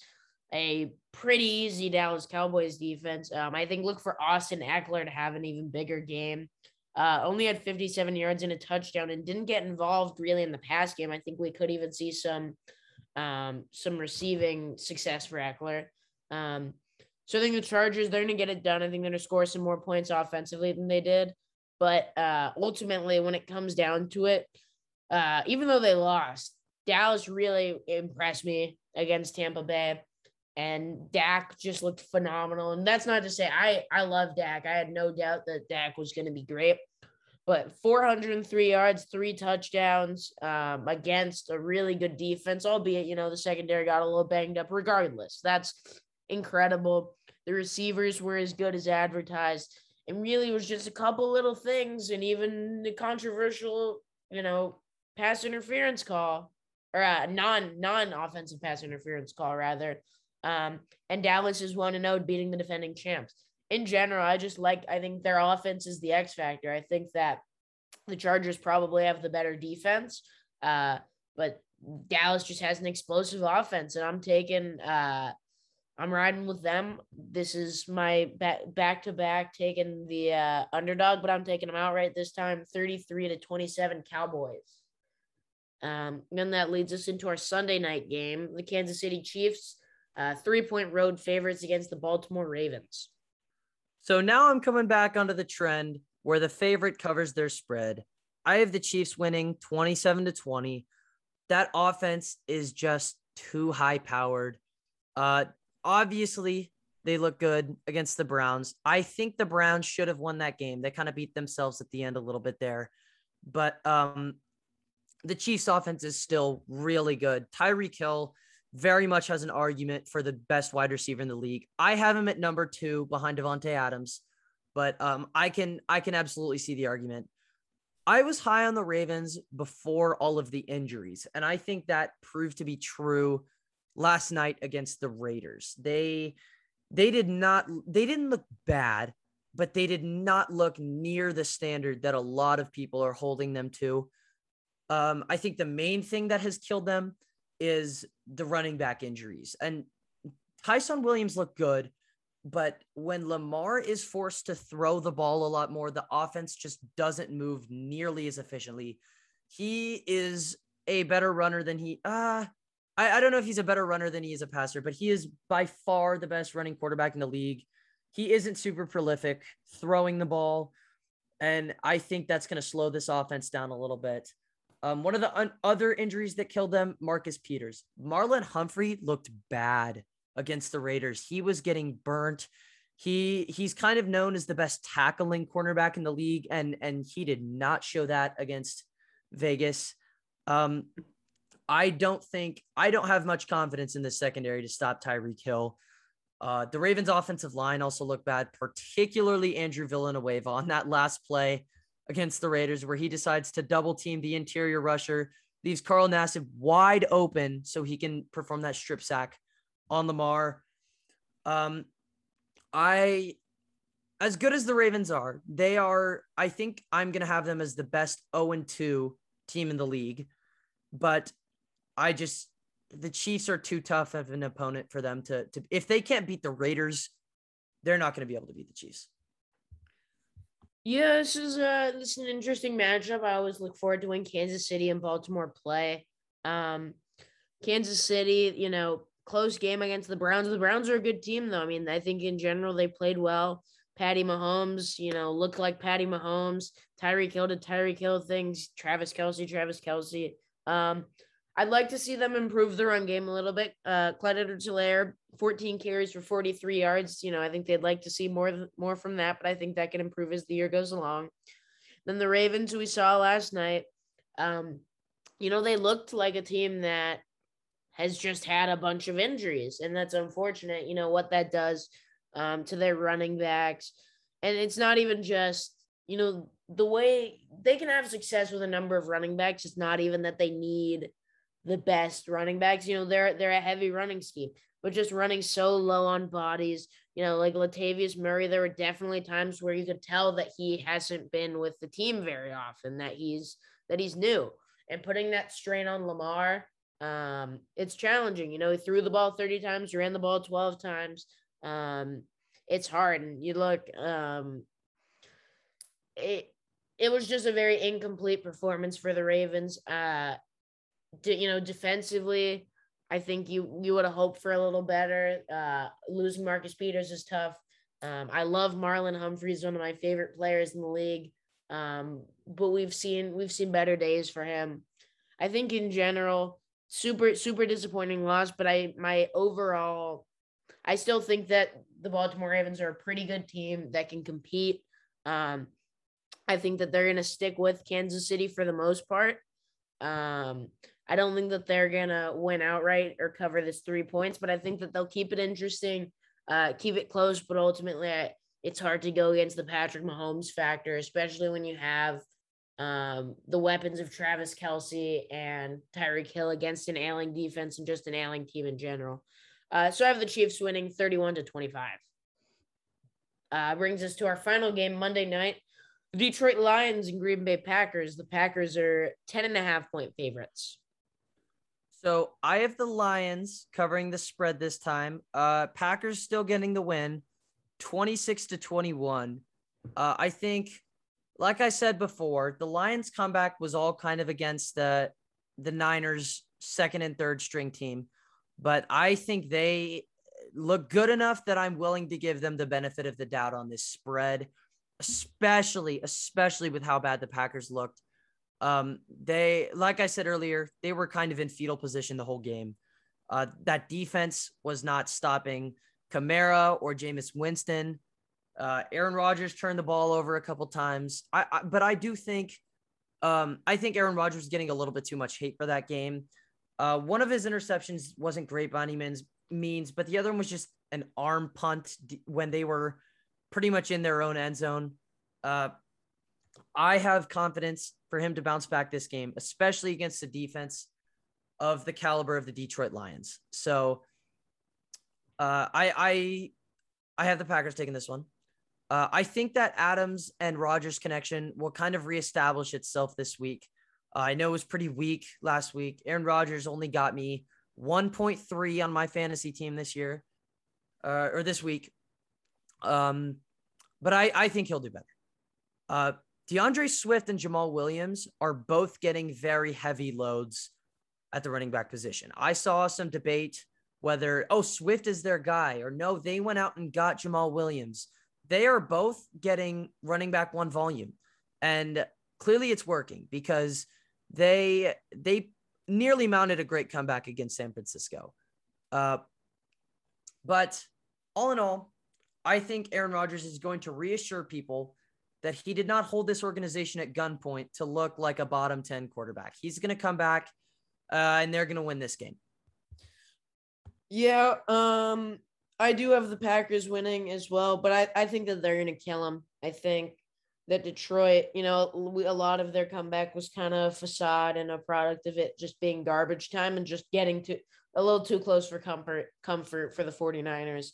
a pretty easy Dallas Cowboys defense. Um, I think look for Austin Ekeler to have an even bigger game. Uh, only had 57 yards and a touchdown and didn't get involved really in the pass game. I think we could even see some um, some receiving success for Ekeler. Um, so I think the Chargers, they're going to get it done. I think they're going to score some more points offensively than they did. But uh, ultimately, when it comes down to it, uh, even though they lost, Dallas really impressed me against Tampa Bay. And Dak just looked phenomenal. And that's not to say I, I love Dak. I had no doubt that Dak was going to be great. But 403 yards, three touchdowns um, against a really good defense, albeit, you know, the secondary got a little banged up regardless. That's incredible. The receivers were as good as advertised. And really was just a couple little things and even the controversial, you know, pass interference call or uh, non non offensive pass interference call rather. Um, and Dallas is one to know beating the defending champs. In general, I just like I think their offense is the X factor. I think that the Chargers probably have the better defense, uh, but Dallas just has an explosive offense, and I'm taking uh, I'm riding with them. This is my back to back taking the uh, underdog, but I'm taking them outright this time 33 to 27 Cowboys. Um, and that leads us into our Sunday night game. The Kansas City Chiefs, uh, three point road favorites against the Baltimore Ravens. So now I'm coming back onto the trend where the favorite covers their spread. I have the Chiefs winning 27 to 20. That offense is just too high powered. Uh, obviously they look good against the Browns. I think the Browns should have won that game. They kind of beat themselves at the end a little bit there. But um, the Chiefs offense is still really good. Tyreek Hill very much has an argument for the best wide receiver in the league. I have him at number two behind Davante Adams, but um, I can I can absolutely see the argument. I was high on the Ravens before all of the injuries, and I think that proved to be true last night against the Raiders. They they did not they didn't look bad, but they did not look near the standard that a lot of people are holding them to. Um, I think the main thing that has killed them is the running back injuries. And Ty'Son Williams looked good, but when Lamar is forced to throw the ball a lot more, the offense just doesn't move nearly as efficiently. He is a better runner than he uh I, I don't know if he's a better runner than he is a passer, but he is by far the best running quarterback in the league. He isn't super prolific throwing the ball. And I think that's going to slow this offense down a little bit. Um, one of the un- other injuries that killed them, Marcus Peters. Marlon Humphrey looked bad against the Raiders. He was getting burnt. He he's kind of known as the best tackling cornerback in the league, and and he did not show that against Vegas. Um, I don't think I don't have much confidence in the secondary to stop Tyreek Hill. Uh, the Ravens' offensive line also looked bad, particularly Andrew Villanueva on that last play against the Raiders, where he decides to double team the interior rusher, leaves Carl Nassib wide open so he can perform that strip sack on Lamar. Um, I, as good as the Ravens are, they are. I think I'm gonna have them as the best 0 2 team in the league, but I just the Chiefs are too tough of an opponent for them to to if they can't beat the Raiders, they're not going to be able to beat the Chiefs. Yeah, this is uh this is an interesting matchup. I always look forward to when Kansas City and Baltimore play. Um Kansas City, you know, close game against the Browns. The Browns are a good team though. I mean, I think in general they played well. Patty Mahomes, you know, looked like Patty Mahomes. Tyreek Hill did Tyreek Hill things. Travis Kelce, Travis Kelce. Um, I'd like to see them improve the run game a little bit. Uh, Clyde Edwards-Helaire, 14 carries for 43 yards. You know, I think they'd like to see more more from that, but I think that can improve as the year goes along. Then the Ravens we saw last night, um, you know, they looked like a team that has just had a bunch of injuries, and that's unfortunate. You know what that does um, to their running backs, and it's not even just you know the way they can have success with a number of running backs, it's not even that they need the best running backs. You know, they're they're a heavy running scheme, but just running so low on bodies. You know, like Latavius Murray, there were definitely times where you could tell that he hasn't been with the team very often, that he's that he's new, and putting that strain on Lamar, um, it's challenging. You know, he threw the ball thirty times, ran the ball twelve times. Um, it's hard, and you look, um, it it was just a very incomplete performance for the Ravens. Uh, you know, defensively, I think you you would have hoped for a little better. Uh, losing Marcus Peters is tough. Um, I love Marlon Humphreys, one of my favorite players in the league. Um, but we've seen we've seen better days for him. I think in general, super super disappointing loss. But I my overall, I still think that the Baltimore Ravens are a pretty good team that can compete. Um, I think that they're going to stick with Kansas City for the most part. Um, I don't think that they're gonna win outright or cover this three points, but I think that they'll keep it interesting, uh, keep it close. But ultimately, I, it's hard to go against the Patrick Mahomes factor, especially when you have um, the weapons of Travis Kelce and Tyreek Hill against an ailing defense and just an ailing team in general. Uh, so I have the Chiefs winning 31 to 25. Uh, brings us to our final game Monday night. Detroit Lions and Green Bay Packers. The Packers are 10 and a half point favorites. So I have the Lions covering the spread this time. Uh, Packers still getting the win, 26 to 21. Uh, I think, like I said before, the Lions comeback was all kind of against the the Niners second and third string team, but I think they look good enough that I'm willing to give them the benefit of the doubt on this spread, especially especially with how bad the Packers looked. Um, they, like I said earlier, they were kind of in fetal position the whole game. Uh, that defense was not stopping Kamara or Jameis Winston. Uh, Aaron Rodgers turned the ball over a couple times. I, I but I do think, um, I think Aaron Rodgers was getting a little bit too much hate for that game. Uh, one of his interceptions wasn't great by any means, means, but the other one was just an arm punt when they were pretty much in their own end zone. Uh, I have confidence for him to bounce back this game, especially against the defense of the caliber of the Detroit Lions. So uh, I I I have the Packers taking this one. Uh, I think that Adams and Rodgers connection will kind of reestablish itself this week. Uh, I know it was pretty weak last week. Aaron Rodgers only got me 1.3 on my fantasy team this year uh, or this week. Um, but I, I think he'll do better. D'Andre Swift and Jamaal Williams are both getting very heavy loads at the running back position. I saw some debate whether, oh, Swift is their guy, or no, they went out and got Jamaal Williams. They are both getting running back one volume. And clearly it's working because they they nearly mounted a great comeback against San Francisco. Uh, but all in all, I think Aaron Rodgers is going to reassure people that he did not hold this organization at gunpoint to look like a bottom 10 quarterback. He's going to come back uh, and they're going to win this game. Yeah, um, I do have the Packers winning as well, but I, I think that they're going to kill them. I think that Detroit, you know, we, a lot of their comeback was kind of a facade and a product of it just being garbage time and just getting to a little too close for comfort comfort for the 49ers.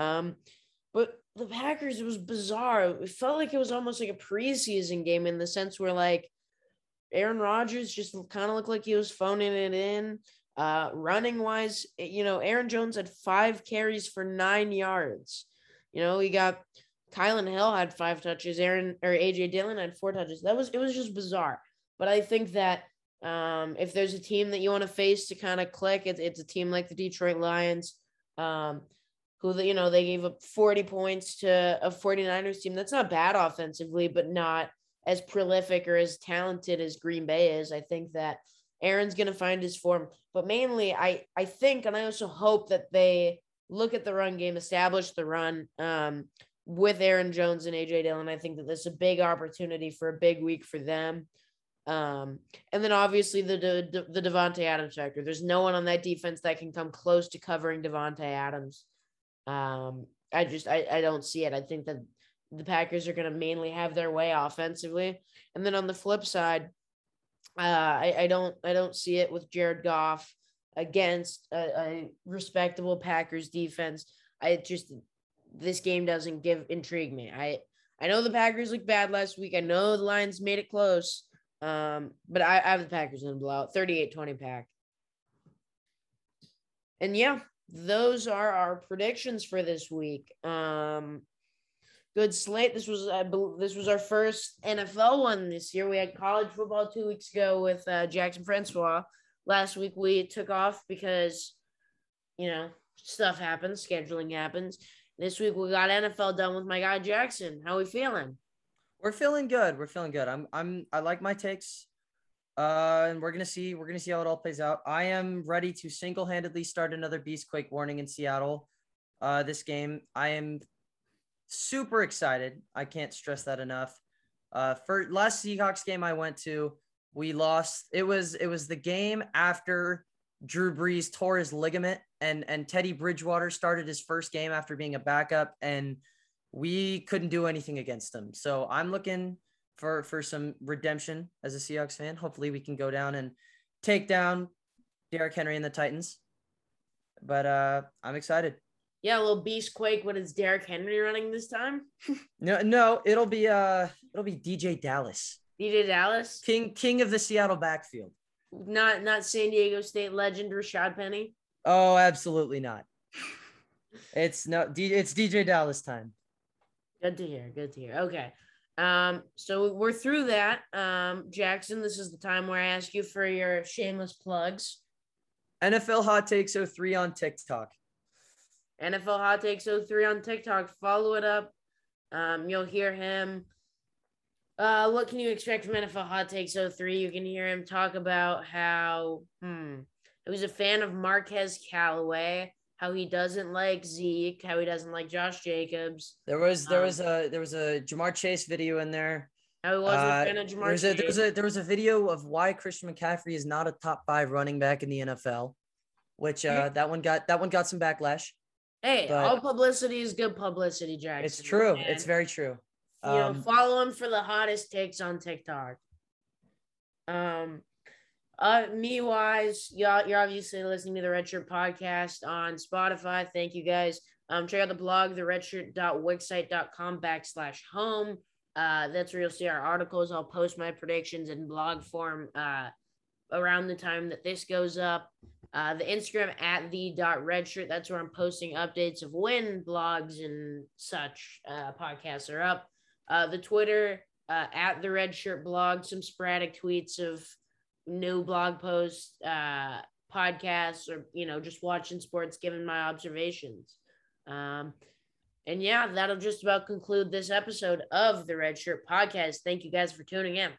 Um, but the Packers, it was bizarre. It felt like it was almost like a preseason game in the sense where like Aaron Rodgers just kind of looked like he was phoning it in. Uh, running wise, you know, Aaron Jones had five carries for nine yards. You know, he got Kylin Hill had five touches. Aaron or AJ Dillon had four touches. That was it was just bizarre. But I think that um, if there's a team that you want to face to kind of click, it's it's a team like the Detroit Lions. Um, who you know they gave up 40 points to a 49ers team. That's not bad offensively but not as prolific or as talented as Green Bay is. I think that Aaron's going to find his form. But mainly I I think and I also hope that they look at the run game establish the run um, with Aaron Jones and AJ Dillon. I think that this is a big opportunity for a big week for them. Um, and then obviously the the, the Davante Adams factor. There's no one on that defense that can come close to covering Davante Adams um, I just I, I don't see it. I think that the Packers are going to mainly have their way offensively. And then on the flip side, uh, I, I don't I don't see it with Jared Goff against a, a respectable Packers defense. I just this game doesn't give intrigue me. I I know the Packers looked bad last week. I know the Lions made it close. Um, but I, I have the Packers in a blowout, 38-20 pack. And yeah, those are our predictions for this week. Um, good slate. This was I believe this was our first NFL one this year. We had college football two weeks ago with uh, Jackson Francois. Last week we took off because you know stuff happens, scheduling happens. This week we got NFL done with my guy Jackson. How we feeling? We're feeling good. We're feeling good. I'm I'm I like my takes. Uh, and we're gonna see we're gonna see how it all plays out. I am ready to single-handedly start another Beastquake warning in Seattle. Uh, this game, I am super excited. I can't stress that enough. Uh, for last Seahawks game I went to, we lost. It was it was the game after Drew Brees tore his ligament and and Teddy Bridgewater started his first game after being a backup and we couldn't do anything against him. So I'm looking for for some redemption as a Seahawks fan. Hopefully we can go down and take down Derrick Henry and the Titans. But uh I'm excited. Yeah, a little beast quake. What is Derrick Henry running this time? no, no, it'll be uh it'll be DeeJay Dallas. DeeJay Dallas? King king of the Seattle backfield. Not not San Diego State legend Rashad Penny. Oh, absolutely not. It's no it's DeeJay Dallas time. Good to hear. Good to hear. Okay. Um, so we're through that. Um, Jackson, this is the time where I ask you for your shameless plugs. NFL Hot Takes 03 on TikTok. NFL Hot Takes 03 on TikTok. Follow it up. Um, you'll hear him uh, what can you expect from NFL Hot Takes 03? You can hear him talk about how hmm, he was a fan of Marquez Callaway, how he doesn't like Zeke, how he doesn't like Josh Jacobs. There was there um, was a there was a Ja'Marr Chase video in there. How he was uh, a fan of Ja'Marr Chase. A, there was a there was a video of why Christian McCaffrey is not a top five running back in the NFL, which uh, that one got that one got some backlash. Hey, all publicity is good publicity, Jackson. It's true. Man. It's very true. You know, um, follow him for the hottest takes on TikTok. Um, uh, me wise, y'all, you're obviously listening to the Redshirt podcast on Spotify. Thank you guys. Um, check out the blog, the redshirt.wixsite.com backslash home. Uh, that's where you'll see our articles. I'll post my predictions in blog form uh, around the time that this goes up. Uh, the Instagram at the dot redshirt. That's where I'm posting updates of when blogs and such uh, podcasts are up. Uh, the Twitter uh, at the Red Shirt blog, some sporadic tweets of new blog posts, uh, podcasts, or you know, just watching sports, giving my observations. Um, and yeah, that'll just about conclude this episode of the Red Shirt Podcast. Thank you guys for tuning in.